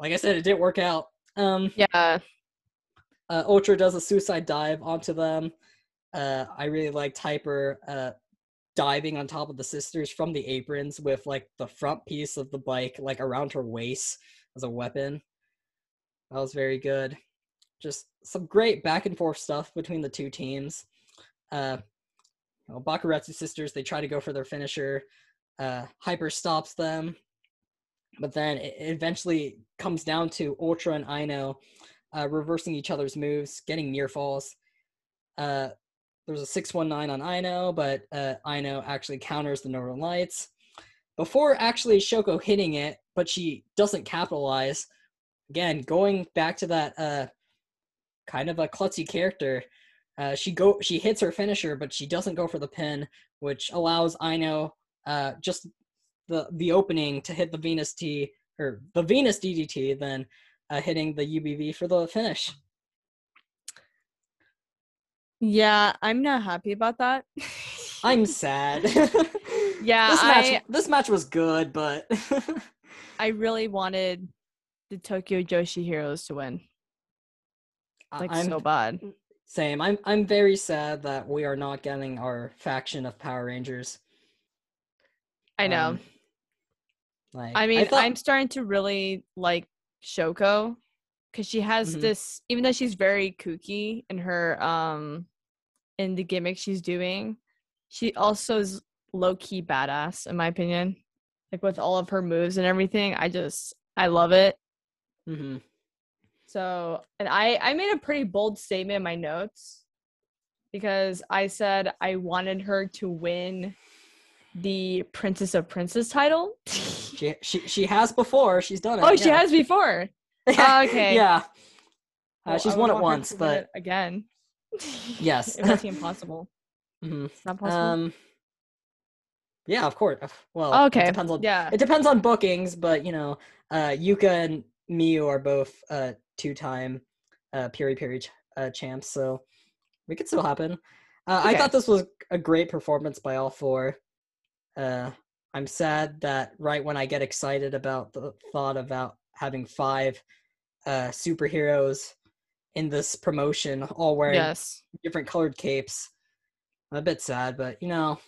like I said, it didn't work out. Um, Yeah. uh, Ultra does a suicide dive onto them. Uh, I really liked Hyper uh, diving on top of the sisters from the aprons with like the front piece of the bike like around her waist as a weapon. That was very good. Just some great back and forth stuff between the two teams. Uh, you know, Bakuretsu sisters they try to go for their finisher. Uh, Hyper stops them, but then it eventually comes down to Ultra and Ino uh, reversing each other's moves, getting near falls. Uh, there's a 619 on Ino, but uh, Aino actually counters the Northern Lights. Before actually Shoko hitting it, but she doesn't capitalize. Again, going back to that uh, kind of a klutzy character, uh, she go she hits her finisher, but she doesn't go for the pin, which allows Ino uh, just the the opening to hit the Venus T or the Venus DDT, then uh, hitting the UBV for the finish. Yeah, I'm not happy about that. I'm sad. yeah, this match I this match was good, but I really wanted the Tokyo Joshi Heroes to win. Like I'm so bad. same. I'm I'm very sad that we are not getting our faction of Power Rangers. I know. Um, like I mean, thought- I'm starting to really like Shoko because she has Mhm. this, even though she's very kooky in her um in the gimmick she's doing, she also is low key badass in my opinion. Like with all of her moves and everything, I just I love it. Mm-hmm. So, and I I made a pretty bold statement in my notes because I said I wanted her to win the Princess of Princess title. She she she has before. She's done it. oh, she has before. Oh, okay. yeah. Uh, Well, she's won it once, but it again. yes. it might be impossible. Mhm. It's not possible. Um. Yeah, of course. Well, Oh, it okay. depends on Yeah. it depends on bookings, but you know, uh, Yuka and Miyu are both uh two-time uh Piri Piri ch- uh, champs, so we could still happen. Uh, I thought this was a great performance by all four. Uh, I'm sad that right when I get excited about the thought about having five uh superheroes in this promotion, all wearing Yes. different colored capes. I'm a bit sad, but you know,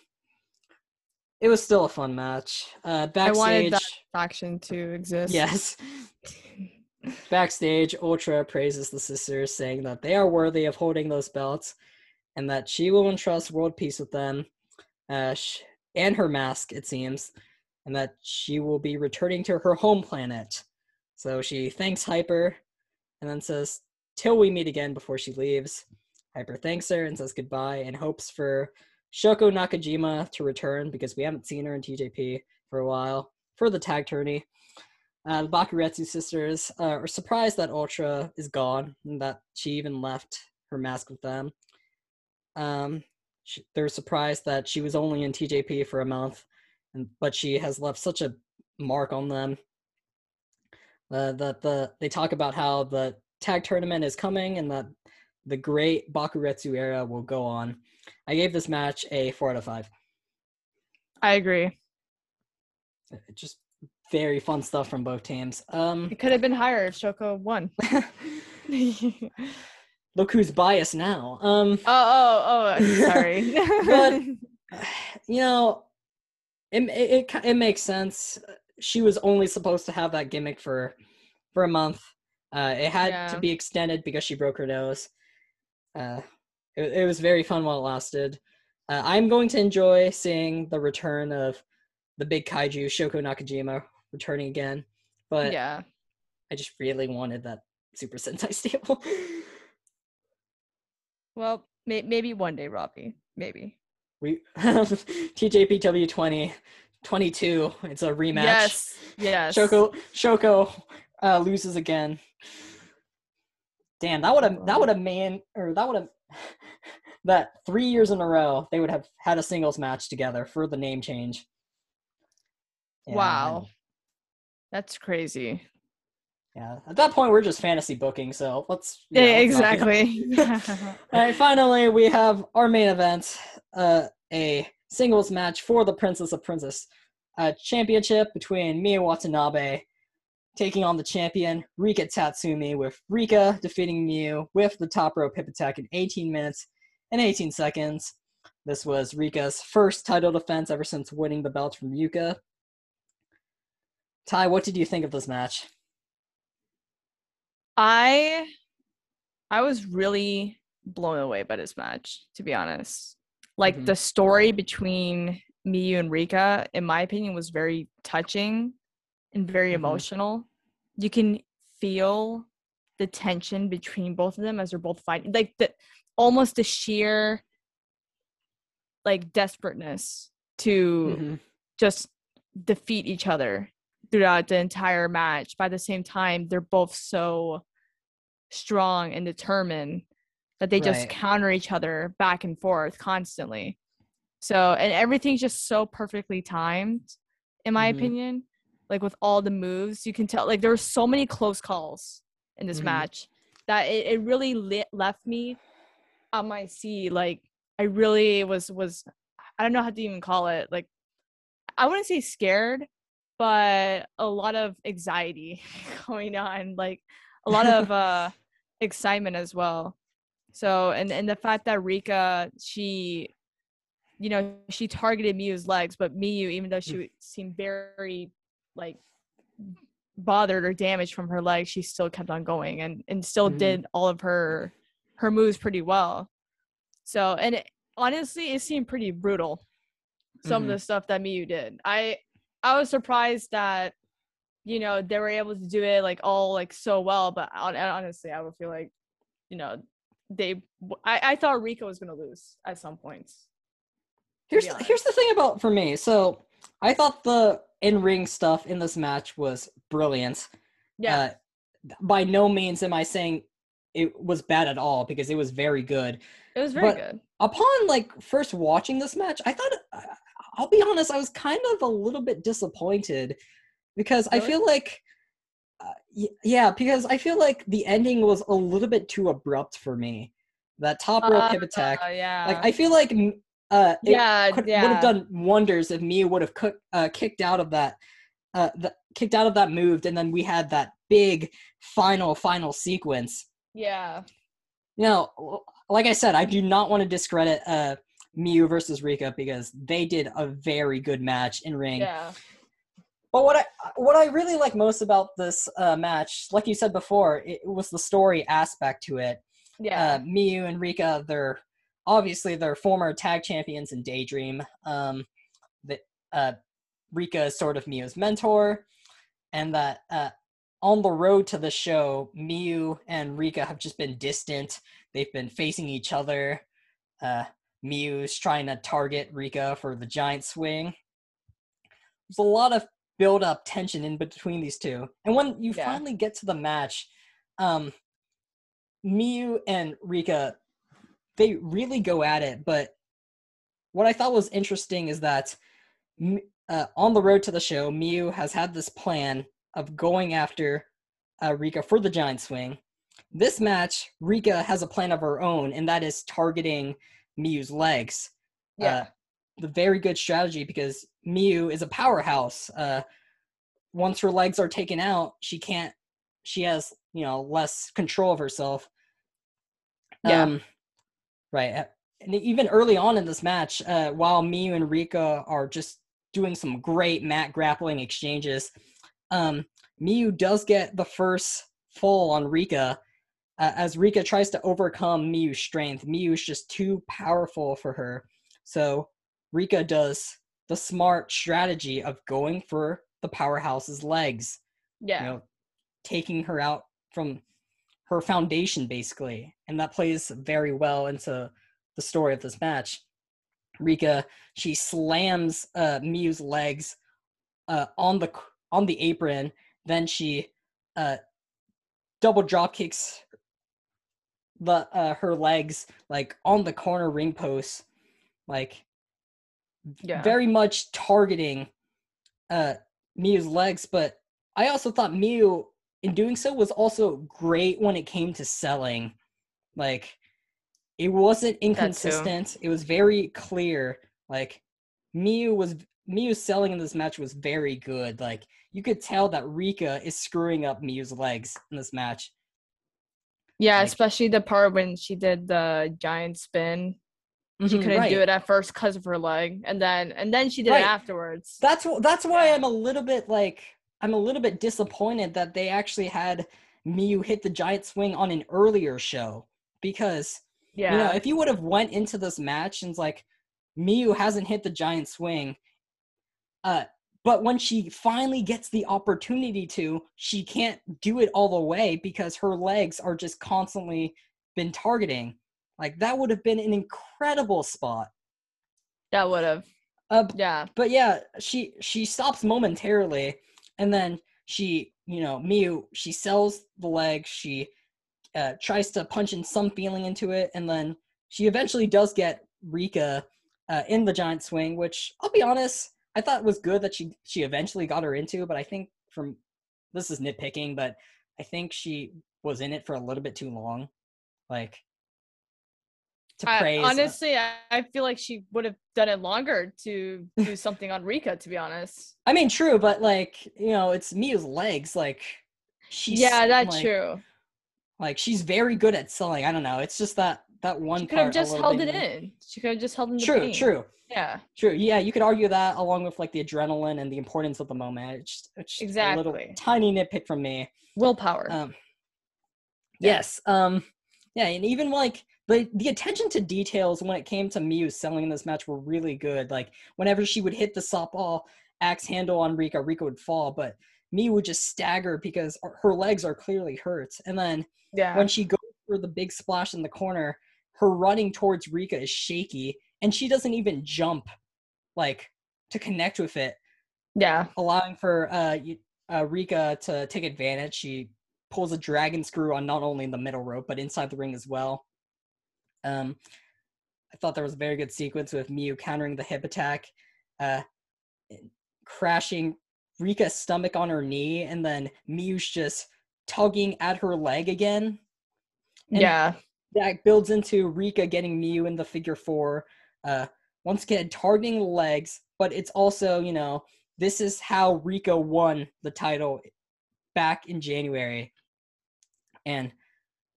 it was still a fun match. Uh, I wanted backstage, that faction to exist. yes. Backstage, Ultra praises the sisters, saying that they are worthy of holding those belts, and that she will entrust world peace with them, uh, sh- and her mask, it seems, and that she will be returning to her home planet. So she thanks Hyper, and then says, "Till we meet again." Before she leaves, Hyper thanks her and says goodbye, and hopes for Shoko Nakajima to return because we haven't seen her in TJP for a while for the tag tourney. Uh, the Bakuretsu sisters uh, are surprised that Ultra is gone and that she even left her mask with them. Um, sh they're surprised that she was only in TJP for a month, and but she has left such a mark on them. Uh, that the they talk about how the tag tournament is coming and that the great Bakuretsu era will go on. I gave this match a four out of five. I agree. Just very fun stuff from both teams. Um, It could have been higher if Shoko won. look who's biased now. Um, oh, oh, oh, sorry. But- you know, it, it it it makes sense. She was only supposed to have that gimmick for for a month. Uh, it had Yeah. to be extended because she broke her nose. Uh, it, it was very fun while it lasted. Uh, I'm going to enjoy seeing the return of the big kaiju Shoko Nakajima returning again, but yeah. I just really wanted that Super Sentai stable. Well, may- maybe one day, Robbie. Maybe. we TJPW 20 22. It's a rematch. Yes. Yes. Shoko Shoko uh, loses again. Damn, that would have that would have man or that would have that three years in a row they would have had a singles match together for the name change. I wow. That's crazy. Yeah. At that point we're just fantasy booking, so let's Yeah, let's exactly. All right, finally, we have our main event, uh, a singles match for the Princess of Princess uh, Championship between Miu Watanabe taking on the champion Rika Tatsumi, with Rika defeating Miu with the top rope hip attack in 18 minutes and 18 seconds. This was Rika's first title defense ever since winning the belt from Yuka. Ty, what did you think of this match? I I was really blown away by this match, to be honest. Like Mhm. the story between Miyu and Rika, in my opinion, was very touching and very Mhm. emotional. You can feel the tension between both of them as they're both fighting. Like the almost the sheer like desperateness to Mhm. just defeat each other throughout the entire match. By the same time, they're both so strong and determined that they just Right. counter each other back and forth constantly. So, and everything's just so perfectly timed, in my Mhm. opinion. Like with all the moves, you can tell like there were so many close calls in this Mhm. match that it, it really lit, left me on my seat. Like I really was was I don't know how to even call it. Like I wouldn't say scared, but a lot of anxiety going on, like a lot of uh excitement as well. So and and the fact that Rika she you know, she targeted Miyu's legs, but Miyu, even though she seemed very like bothered or damaged from her legs, she still kept on going and and still Mhm. did all of her her moves pretty well. So and it, honestly, it seemed pretty brutal. Some Mhm. of the stuff that Miyu did, I I was surprised that you know they were able to do it like all like so well. But honestly, I would feel like you know they. I I thought Rika was gonna lose at some points. Here's the, here's the thing about for me. So I thought the in ring stuff in this match was brilliant. Yeah, Uh, by no means am I saying it was bad at all because it was very good. it was very but- good. Upon like first watching this match, I thought uh, I'll be honest, I was kind of a little bit disappointed because I feel like uh, yeah, because I feel like the ending was a little bit too abrupt for me. That top rope hip attack. Uh, yeah, Like I feel like uh it yeah, could, yeah. would have done wonders if Miu would have cook, uh, kicked out of that uh the, kicked out of that move and then we had that big final final sequence. yeah, You know, like I said, I do not want to discredit uh Miu versus Rika because they did a very good match in ring. yeah, But what I what I really like most about this uh, match, like you said before, it was the story aspect to it. yeah, Uh, Miyu and Rika, they're obviously they're former tag champions in Daydream. Um, that uh, Rika is sort of Miyu's mentor, and that uh, on the road to the show, Miyu and Rika have just been distant. They've been facing each other. Uh, Miyu's trying to target Rika for the giant swing. There's a lot of build up tension in between these two. And when you Yeah. finally get to the match, um, Miyu and Rika, they really go at it. But what I thought was interesting is that uh, on the road to the show, Miyu has had this plan of going after uh, Rika for the giant swing. This match, Rika has a plan of her own, and that is targeting Miyu's legs. yeah, Uh, the very good strategy because Miyu is a powerhouse. Uh, once her legs are taken out, she can't. She has you know less control of herself. Yeah. Um, right. uh, And even early on in this match, uh, while Miyu and Rika are just doing some great mat grappling exchanges, um, Miyu does get the first full on Rika. Uh, as Rika tries to overcome Miyu's strength, Miyu's just too powerful for her. So Rika does the smart strategy of going for the powerhouse's legs, yeah, you know, taking her out from her foundation basically, and that plays very well into the story of this match. Rika she slams uh, Miyu's legs uh, on the on the apron, then she uh, double drop kicks the uh, her legs like on the corner ring post, like yeah. very much targeting uh Miyu's legs, but I also thought Miyu in doing so was also great when it came to selling. Like it wasn't inconsistent. It was very clear. Like Miyu was Miyu's selling in this match was very good. Like you could tell that Rika is screwing up Miyu's legs in this match. Yeah, Like- especially the part when she did the giant spin. She Mhm, couldn't right. do it at first because of her leg, and then and then she did Right. it afterwards. That's that's why. I'm a little bit like I'm a little bit disappointed that they actually had Miyu hit the giant swing on an earlier show because yeah, you know if you would have went into this match and it's like Miyu hasn't hit the giant swing, uh, but when she finally gets the opportunity to, she can't do it all the way because her legs are just constantly been targeting. Like that would have been an incredible spot. that would have. Uh, Yeah, but yeah, she she stops momentarily, and then she, you know, Miu, she sells the leg. She uh, tries to punch in some feeling into it, and then she eventually does get Rika uh, in the giant swing, which I'll be honest, I thought was good that she she eventually got her into. But I think from this is nitpicking, but I think she was in it for a little bit too long, like to I, praise. honestly, I, I feel like she would have done it longer to do something on Rika. To be honest, I mean, true, but like you know, it's Miu's legs. Like she's yeah, that's like, true. Like she's very good at selling. I don't know. It's just that that one She could have just held it in. She could have just held in the True, pain. true, Yeah, true. Yeah, you could argue that along with like the adrenaline and the importance of the moment. It's just, it's just a little Exactly. tiny nitpick from me. willpower. Um, Yeah. yes. Um, yeah, and even like the the attention to details when it came to Miu selling in this match were really good. Like whenever she would hit the softball axe handle on Rika, Rika would fall, but Miu would just stagger because her legs are clearly hurt. And then yeah, when she goes for the big splash in the corner, her running towards Rika is shaky, and she doesn't even jump like to connect with it yeah, allowing for uh, uh, Rika to take advantage. She pulls a dragon screw on not only the middle rope but inside the ring as well. Um, I thought there was a very good sequence with Miu countering the hip attack, uh, crashing Rika's stomach on her knee, and then Miu's just tugging at her leg again. And yeah, that builds into Rika getting Miu in the figure four. Uh, once again, targeting the legs, but it's also, you know, this is how Rika won the title back in January. And,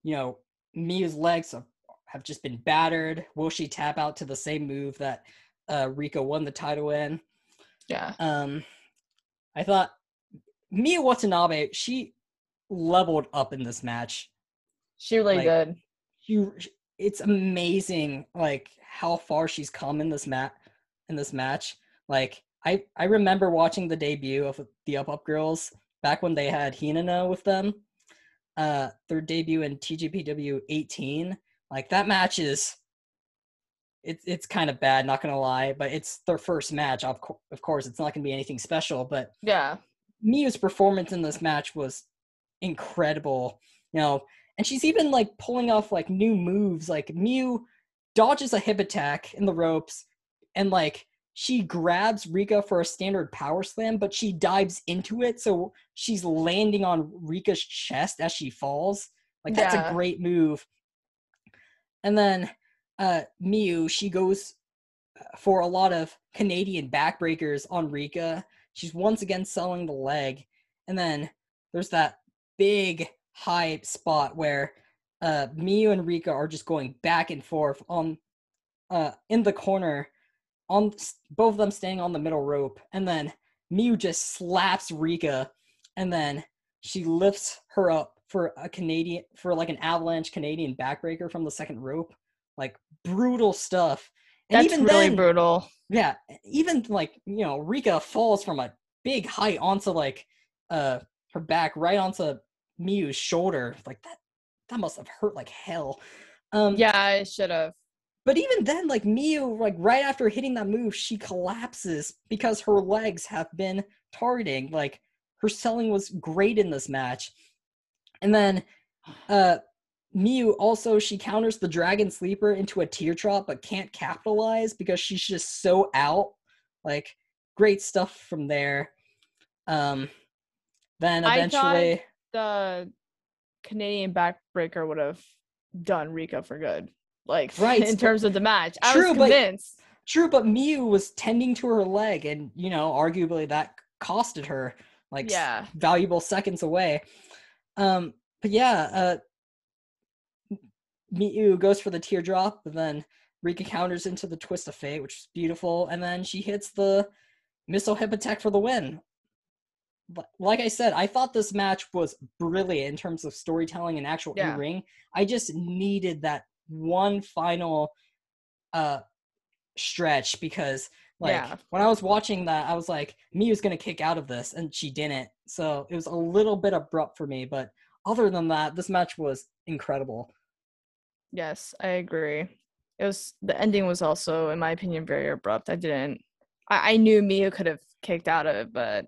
you know, Miu's legs have, have just been battered. Will she tap out to the same move that uh, Rika won the title in? yeah. Um, I thought Miu Watanabe, she leveled up in this match She really like, did. you it's amazing like how far she's come in this mat in this match like i i remember watching the debut of the up up girls back when they had hinano with them uh their debut in TJPW 18 like that match is it's it's kind of bad not gonna lie but it's their first match of, co- of course it's not gonna be anything special but Yeah, Miu's performance in this match was incredible. You know, and she's even like pulling off like new moves. Like Miu dodges a hip attack in the ropes, and like she grabs Rika for a standard power slam, but she dives into it, so she's landing on Rika's chest as she falls. Like that's Yeah. a great move. And then uh Miu, she goes uh, for a lot of Canadian backbreakers on Rika. She's once again selling the leg. And then there's that big high spot where uh Miu and Rika are just going back and forth on uh in the corner on both of them staying on the middle rope and then Miu just slaps Rika and then she lifts her up for a Canadian for like an avalanche Canadian backbreaker from the second rope. Like brutal stuff. And that's even really then, brutal. yeah, even like you know, Rika falls from a big height onto like uh her back, right onto Miu's shoulder. Like that, that must have hurt like hell. Um, Yeah, I should have. but even then, like Miu, like right after hitting that move, she collapses because her legs have been targeting. Like her selling was great in this match, and then uh Miu also she counters the dragon sleeper into a teardrop but can't capitalize because she's just so out. Like great stuff from there. Um then I eventually The Canadian backbreaker would have done Rika for good. Like Right, in terms of the match. I True, was but- convinced. True, but Miu was tending to her leg, and you know, arguably that costed her like Yeah. valuable seconds away. Um, but yeah, uh, Miu goes for the teardrop, but then Rika counters into the twist of fate, which is beautiful, and then she hits the missile hip attack for the win. But like I said, I thought this match was brilliant in terms of storytelling and actual Yeah. in ring. I just needed that one final uh stretch because like Yeah. when I was watching that, I was like, Miu's gonna kick out of this, and she didn't. So it was a little bit abrupt for me, but other than that, this match was incredible. Yes, I agree. It was the ending was also, in my opinion, very abrupt. I didn't. I, I knew Miu could have kicked out of it, but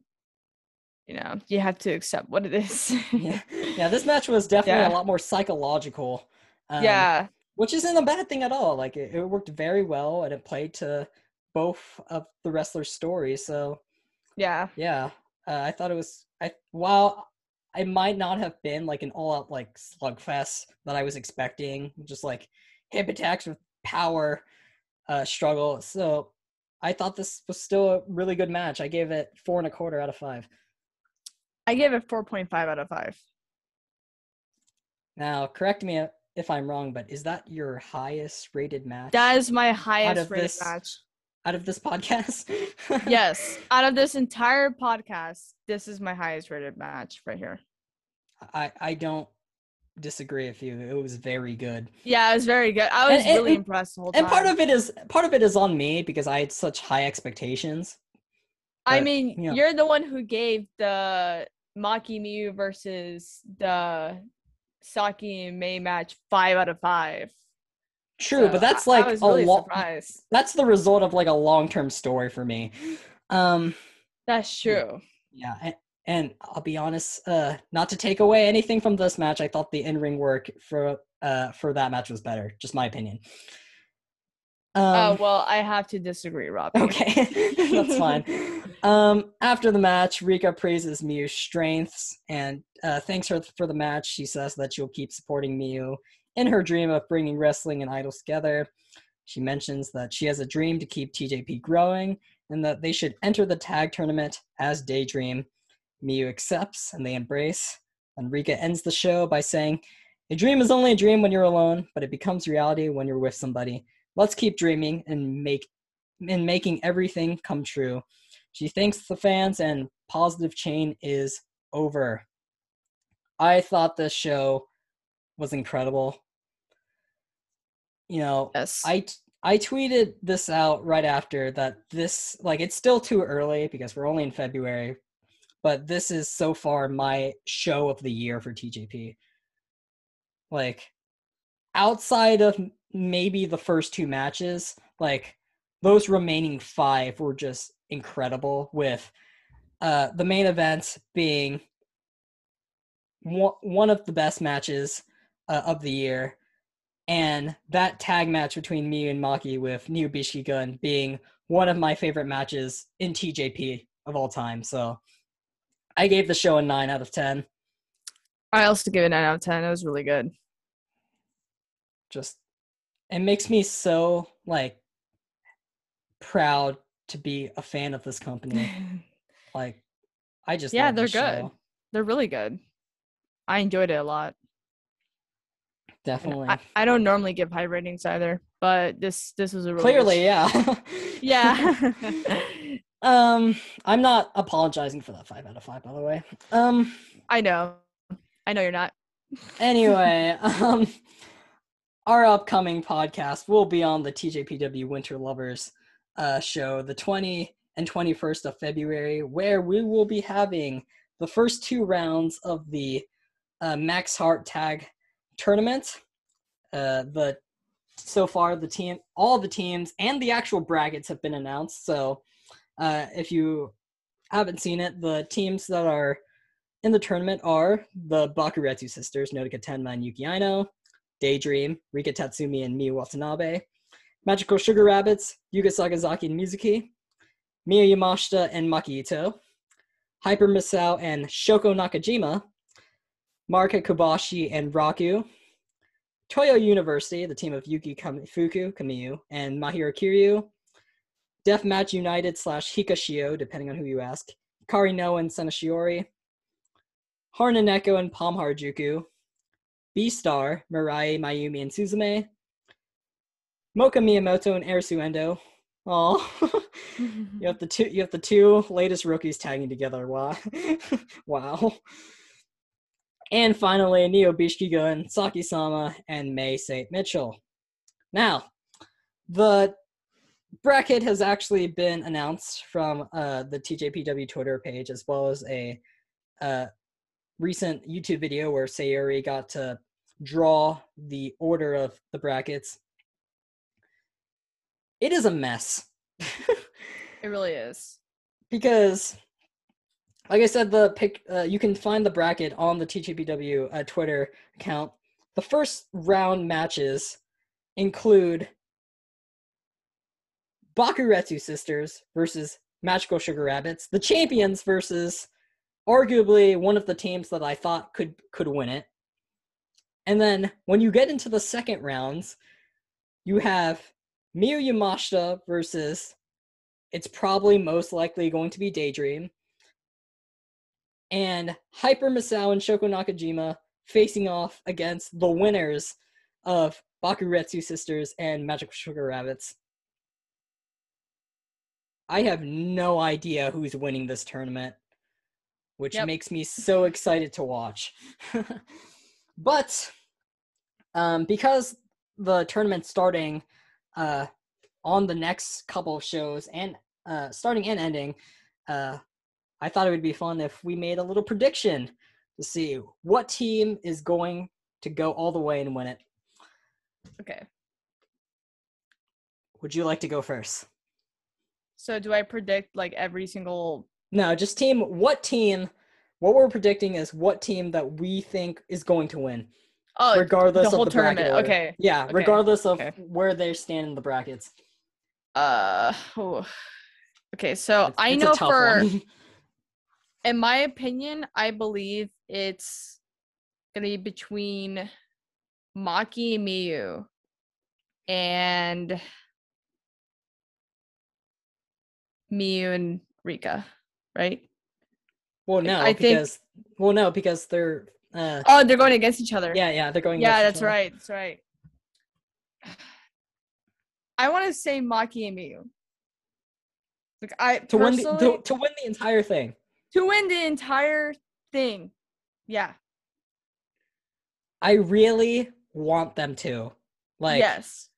you know, you have to accept what it is. yeah, yeah. This match was definitely Yeah. a lot more psychological. um, yeah, which isn't a bad thing at all. Like it, it worked very well, and it played to both of the wrestlers' stories. So yeah, yeah, uh, I thought it was. I while I might not have been like an all-out like slugfest that I was expecting, just like hip attacks with power uh, struggle. So I thought this was still a really good match. I gave it four and a quarter out of five. I gave it four point five out of five. Now, correct me if I'm wrong, but is that your highest rated match That is my highest rated this- match. Out of this podcast? Yes, out of this entire podcast, this is my highest rated match right here. I I don't disagree with you. It was very good. Yeah, it was very good. I was And- and- really impressed the whole time. And part of it is part of it is on me because I had such high expectations. I mean, you know. you're the one who gave the Maki Miyu versus the Saki and Mei match five out of five. True, So but that's I- I like was a really lot. That's the result of like a long-term story for me. Um That's true. yeah, and, and I'll be honest, uh not to take away anything from this match, I thought the in-ring work for uh for that match was better, just my opinion. Um Oh well, I have to disagree, Robbie. Okay, that's fine. Um, after the match, Rika praises Miu's strengths and uh, thanks her for the match. She says that she'll keep supporting Miu in her dream of bringing wrestling and idols together. She mentions that she has a dream to keep TJP growing and that they should enter the tag tournament as Daydream. Miu accepts and they embrace. And Rika ends the show by saying, A dream is only a dream when you're alone, but it becomes reality when you're with somebody. Let's keep dreaming and make in making everything come true. She thanks the fans and positive chain is over. I thought this show was incredible. You know, Yes. I t- I tweeted this out right after that this like it's still too early because we're only in February, but this is so far my show of the year for TJP. Like outside of maybe the first two matches, like those remaining 5 were just incredible with uh the main event being one of the best matches uh, of the year and that tag match between me and Maki with Neo Biishiki Gun being one of my favorite matches in TJP of all time. So I gave the show a 9 out of 10. I also give it nine out of ten. It was really good. Just it makes me so like proud to be a fan of this company. like I just Yeah, they're good. show. They're really good. I enjoyed it a lot. Definitely. I, I don't normally give high ratings either, but this this was a really Clearly, sh- yeah. yeah. um I'm not apologizing for that 5 out of 5 by the way. Um I know. I know you're not. anyway, um, our upcoming podcast will be on the TJPW Winter Lovers uh, show, the 20 and 21st of February, where we will be having the first two rounds of the uh, Max Heart Tag Tournament. Uh, the so far the team, all the teams, and the actual brackets have been announced. So, uh, if you haven't seen it, the teams that are in the tournament are the Bakuretsu sisters, Nodoka Tenma and Yuki Aino, Daydream, Rika Tatsumi and Miu Watanabe, Magical Sugar Rabbits, Yuka Sakazaki and Mizuki, Miyu Yamashita and Maki Itoh, Hyper Misao and Shoko Nakajima, Marika Kobashi and Raku, Toyo University, the team of Yuki Fuku, Kamiyu, and Mahiro Kiryu, Deathmatch United slash Hikashio, depending on who you ask, Kari No and Sena Shiori, Harnaneko and Pom Harajuku, B Star, Mirai, Maiumi, and Suzume. Moka Miyamoto and Arisu Endo. Oh, you have the two. You have the two latest rookies tagging together. Wow, wow. And finally, Neo Biishikigun, Saki Sama, and Mei Saint-Michel. Now, the bracket has actually been announced from uh, the TJPW Twitter page, as well as a uh, recent YouTube video where Sayuri got to draw the order of the brackets. It is a mess. it really is. Because, like I said, the pick uh, you can find the bracket on the TJPW uh, Twitter account. The first round matches include Bakuretsu sisters versus Magical Sugar Rabbits, the champions versus arguably one of the teams that I thought could could win it. And then when you get into the second rounds, you have Miyu Yamashita versus it's probably most likely going to be Daydream. And Hyper Misao and Shoko Nakajima facing off against the winners of Bakuretsu Sisters and Magical Sugar Rabbits. I have no idea who's winning this tournament, which yep. makes me so excited to watch. but um, because the tournament's starting uh, on the next couple of shows and uh, starting and ending, uh, I thought it would be fun if we made a little prediction to see what team is going to go all the way and win it. Okay. Would you like to go first? So do I predict like every single No, just team what team what we're predicting is what team that we think is going to win. Oh, regardless the whole of the tournament. Bracket okay. Yeah, okay. regardless of okay. where they stand in the brackets. Uh oh. Okay, so it's, I it's know for in my opinion, I believe it's gonna be between Maki and Miyu and Miyu and Rika, right? Well, no, I because think, well, no, because they're uh, oh, they're going against each other. Yeah, yeah, they're going. Yeah, that's right. That's right. I want to say Maki and Miyu. Like I to win the, to, to win the entire thing. To win the entire thing, yeah. I really want them to. Like yes,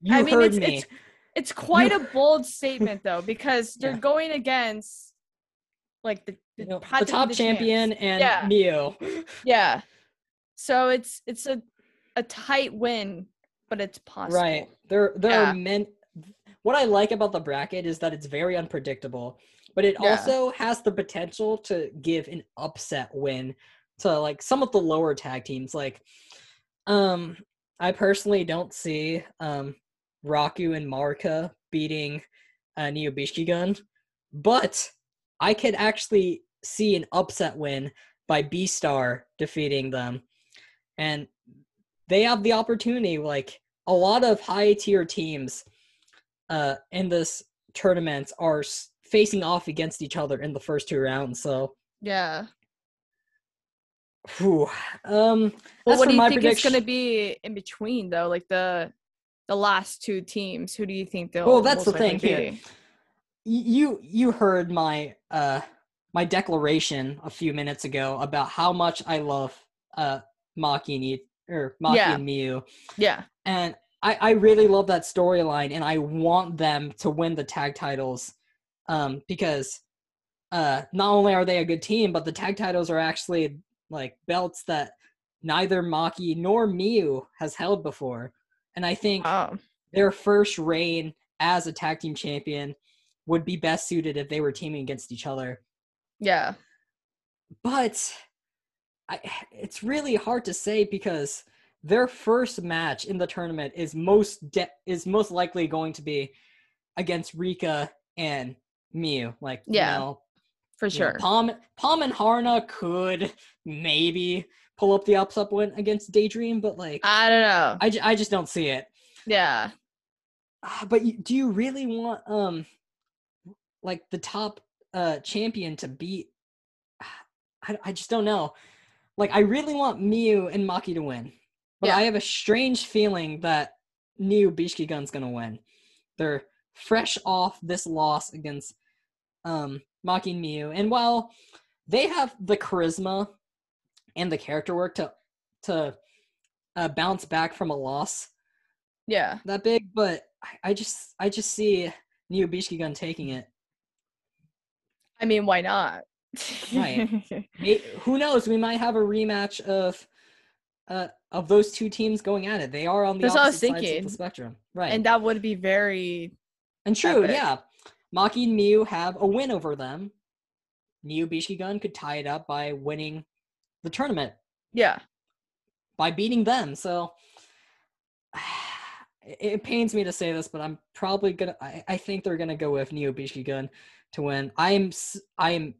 you I mean, heard it's, me. It's, it's quite a bold statement though, because they're yeah. going against like the the, you know, the top the champion chance. and yeah. Yeah. So it's it's a a tight win, but it's possible. Right. There there yeah. are men what I like about the bracket is that it's very unpredictable, but it yeah. also has the potential to give an upset win to like some of the lower tag teams. Like um I personally don't see um Raku and Marika beating uh, Neo Gun, but I could actually see an upset win by B Star defeating them. And they have the opportunity, like a lot of high tier teams uh, in this tournament are facing off against each other in the first two rounds. So, yeah. Whew. Um, well, what do you think prediction. it's going to be in between, though? Like the the last two teams, who do you think they'll? Well, that's the thing be? here. You you heard my uh my declaration a few minutes ago about how much I love uh Maki and or Maki yeah. and Miyu. Yeah. And I, I really love that storyline and I want them to win the tag titles. Um, because uh not only are they a good team, but the tag titles are actually like belts that neither Maki nor Miyu has held before. And I think oh. their first reign as a tag team champion would be best suited if they were teaming against each other. Yeah. But I, it's really hard to say because their first match in the tournament is most de- is most likely going to be against Rika and Miyu. Like, yeah, you know, for sure. Know, Pom Pom and Haruna could maybe pull up the ups up win against Daydream, but like, I don't know. I, I just don't see it. Yeah. Ah, but you, do you really want um like the top uh champion to beat I, I just don't know like I really want Miyu and Maki to win, but Yeah. I have a strange feeling that Neo Biishiki Gun's gonna win. They're fresh off this loss against um, Maki and and while they have the charisma and the character work to to uh, bounce back from a loss Yeah. that big, but I, I just I just see Biishiki Gun taking it. I mean, why not? Right. Who knows? We might have a rematch of uh of those two teams going at it. They are on the That's what I was opposite sides of the spectrum, right? and that would be very And true, epic. yeah. Maki and Miu have a win over them. Miu Biishiki Gun could tie it up by winning the tournament yeah. by beating them. So it, pains me to say this, but I'm probably gonna. I, I think they're gonna go with Neo Biishiki Gun to win. I'm I'm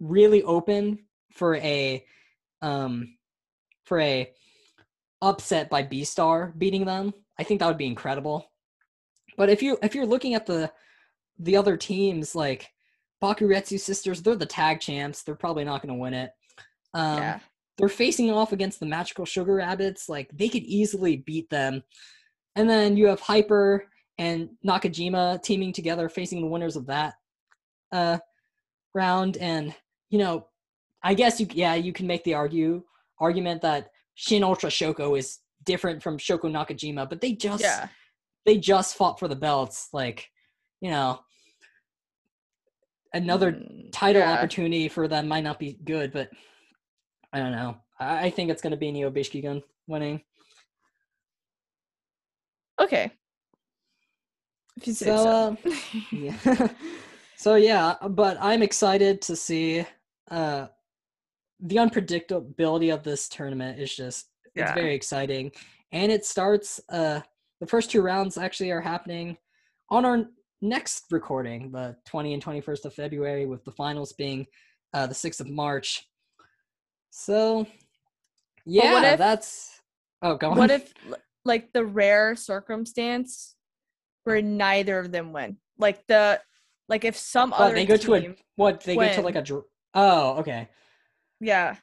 really open for a um for a upset by B Star beating them. I think that would be incredible. But if you if you're looking at the the other teams like Bakuretsu sisters, they're the tag champs. They're probably not going to win it. Um, yeah. they're facing off against the magical sugar rabbits like they could easily beat them and then you have hyper and nakajima teaming together facing the winners of that uh round and you know i guess you yeah you can make the argue argument that shin ultra shoko is different from shoko nakajima but they just Yeah. they just fought for the belts like you know another Mm, title yeah. opportunity for them might not be good, but I don't know. I, I think it's going to be Neo Biishikigun winning. Okay. If you say So, so. uh, yeah. so yeah, but I'm excited to see uh, the unpredictability of this tournament is just it's very exciting, and it starts. Uh, the first two rounds actually are happening on our next recording, the 20 and 21st of February, with the finals being uh, the 6th of March. So, yeah, what if- that's. Oh, go on. what if like the rare circumstance where neither of them win? Like the like if some What, other they go to a what? They go to like a. Oh, okay. yeah.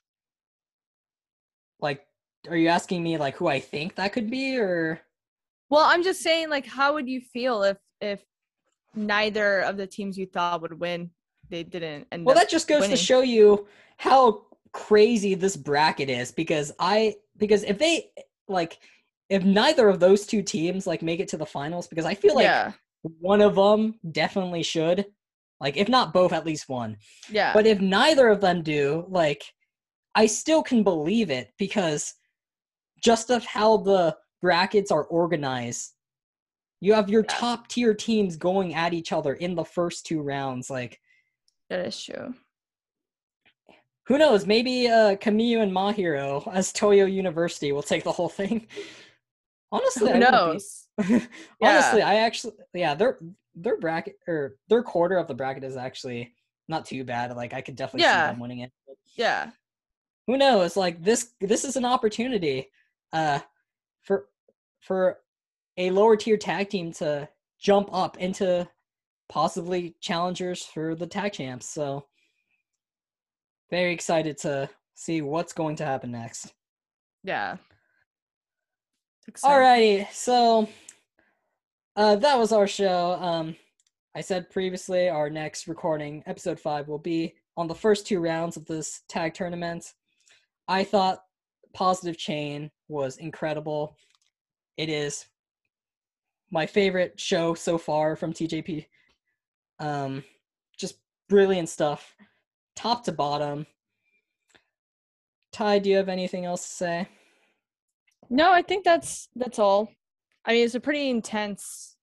Like, are you asking me like who I think that could be, or Well, I'm just saying like how would you feel if if neither of the teams you thought would win they didn't And well, that just goes winning. to show you how crazy this bracket is. Because I because if they like if neither of those two teams like make it to the finals, because I feel like yeah. one of them definitely should, like if not both, at least one. Yeah. But if neither of them do, like, I still can believe it because just of how the brackets are organized, you have your Yeah. top tier teams going at each other in the first two rounds. Like, that is true. who knows? Maybe uh, Kamiyu and Mahiro as Toyo University will take the whole thing. Honestly, Who I be- knows? Honestly, I actually, yeah, their their bracket or their quarter of the bracket is actually not too bad. Like, I could definitely Yeah. see them winning it. Yeah. who knows like this this is an opportunity uh for for a lower tier tag team to jump up into possibly challengers for the tag champs so very excited to see what's going to happen next Yeah. Exciting. Alrighty, so uh, that was our show. Um, I said previously our next recording, episode five, will be on the first two rounds of this tag tournament. I thought Positive Chain was incredible. It is my favorite show so far from TJP. Um, just brilliant stuff, top to bottom. Ty, do you have anything else to say? No, I think that's that's all. I mean, it's a pretty intense,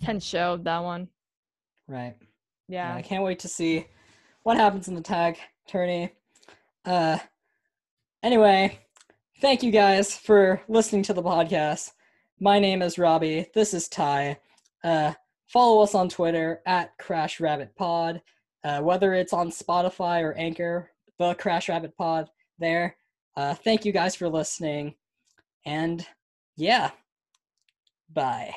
intense show. That one. Right. Yeah, Yeah. I can't wait to see what happens in the tag tourney. Uh, anyway, thank you guys for listening to the podcast. My name is Robbie. This is Ty. Uh, follow us on Twitter at Crash Rabbit Pod. Uh, whether it's on Spotify or Anchor, the Crash Rabbit Pod there. Uh, thank you guys for listening. And yeah, bye.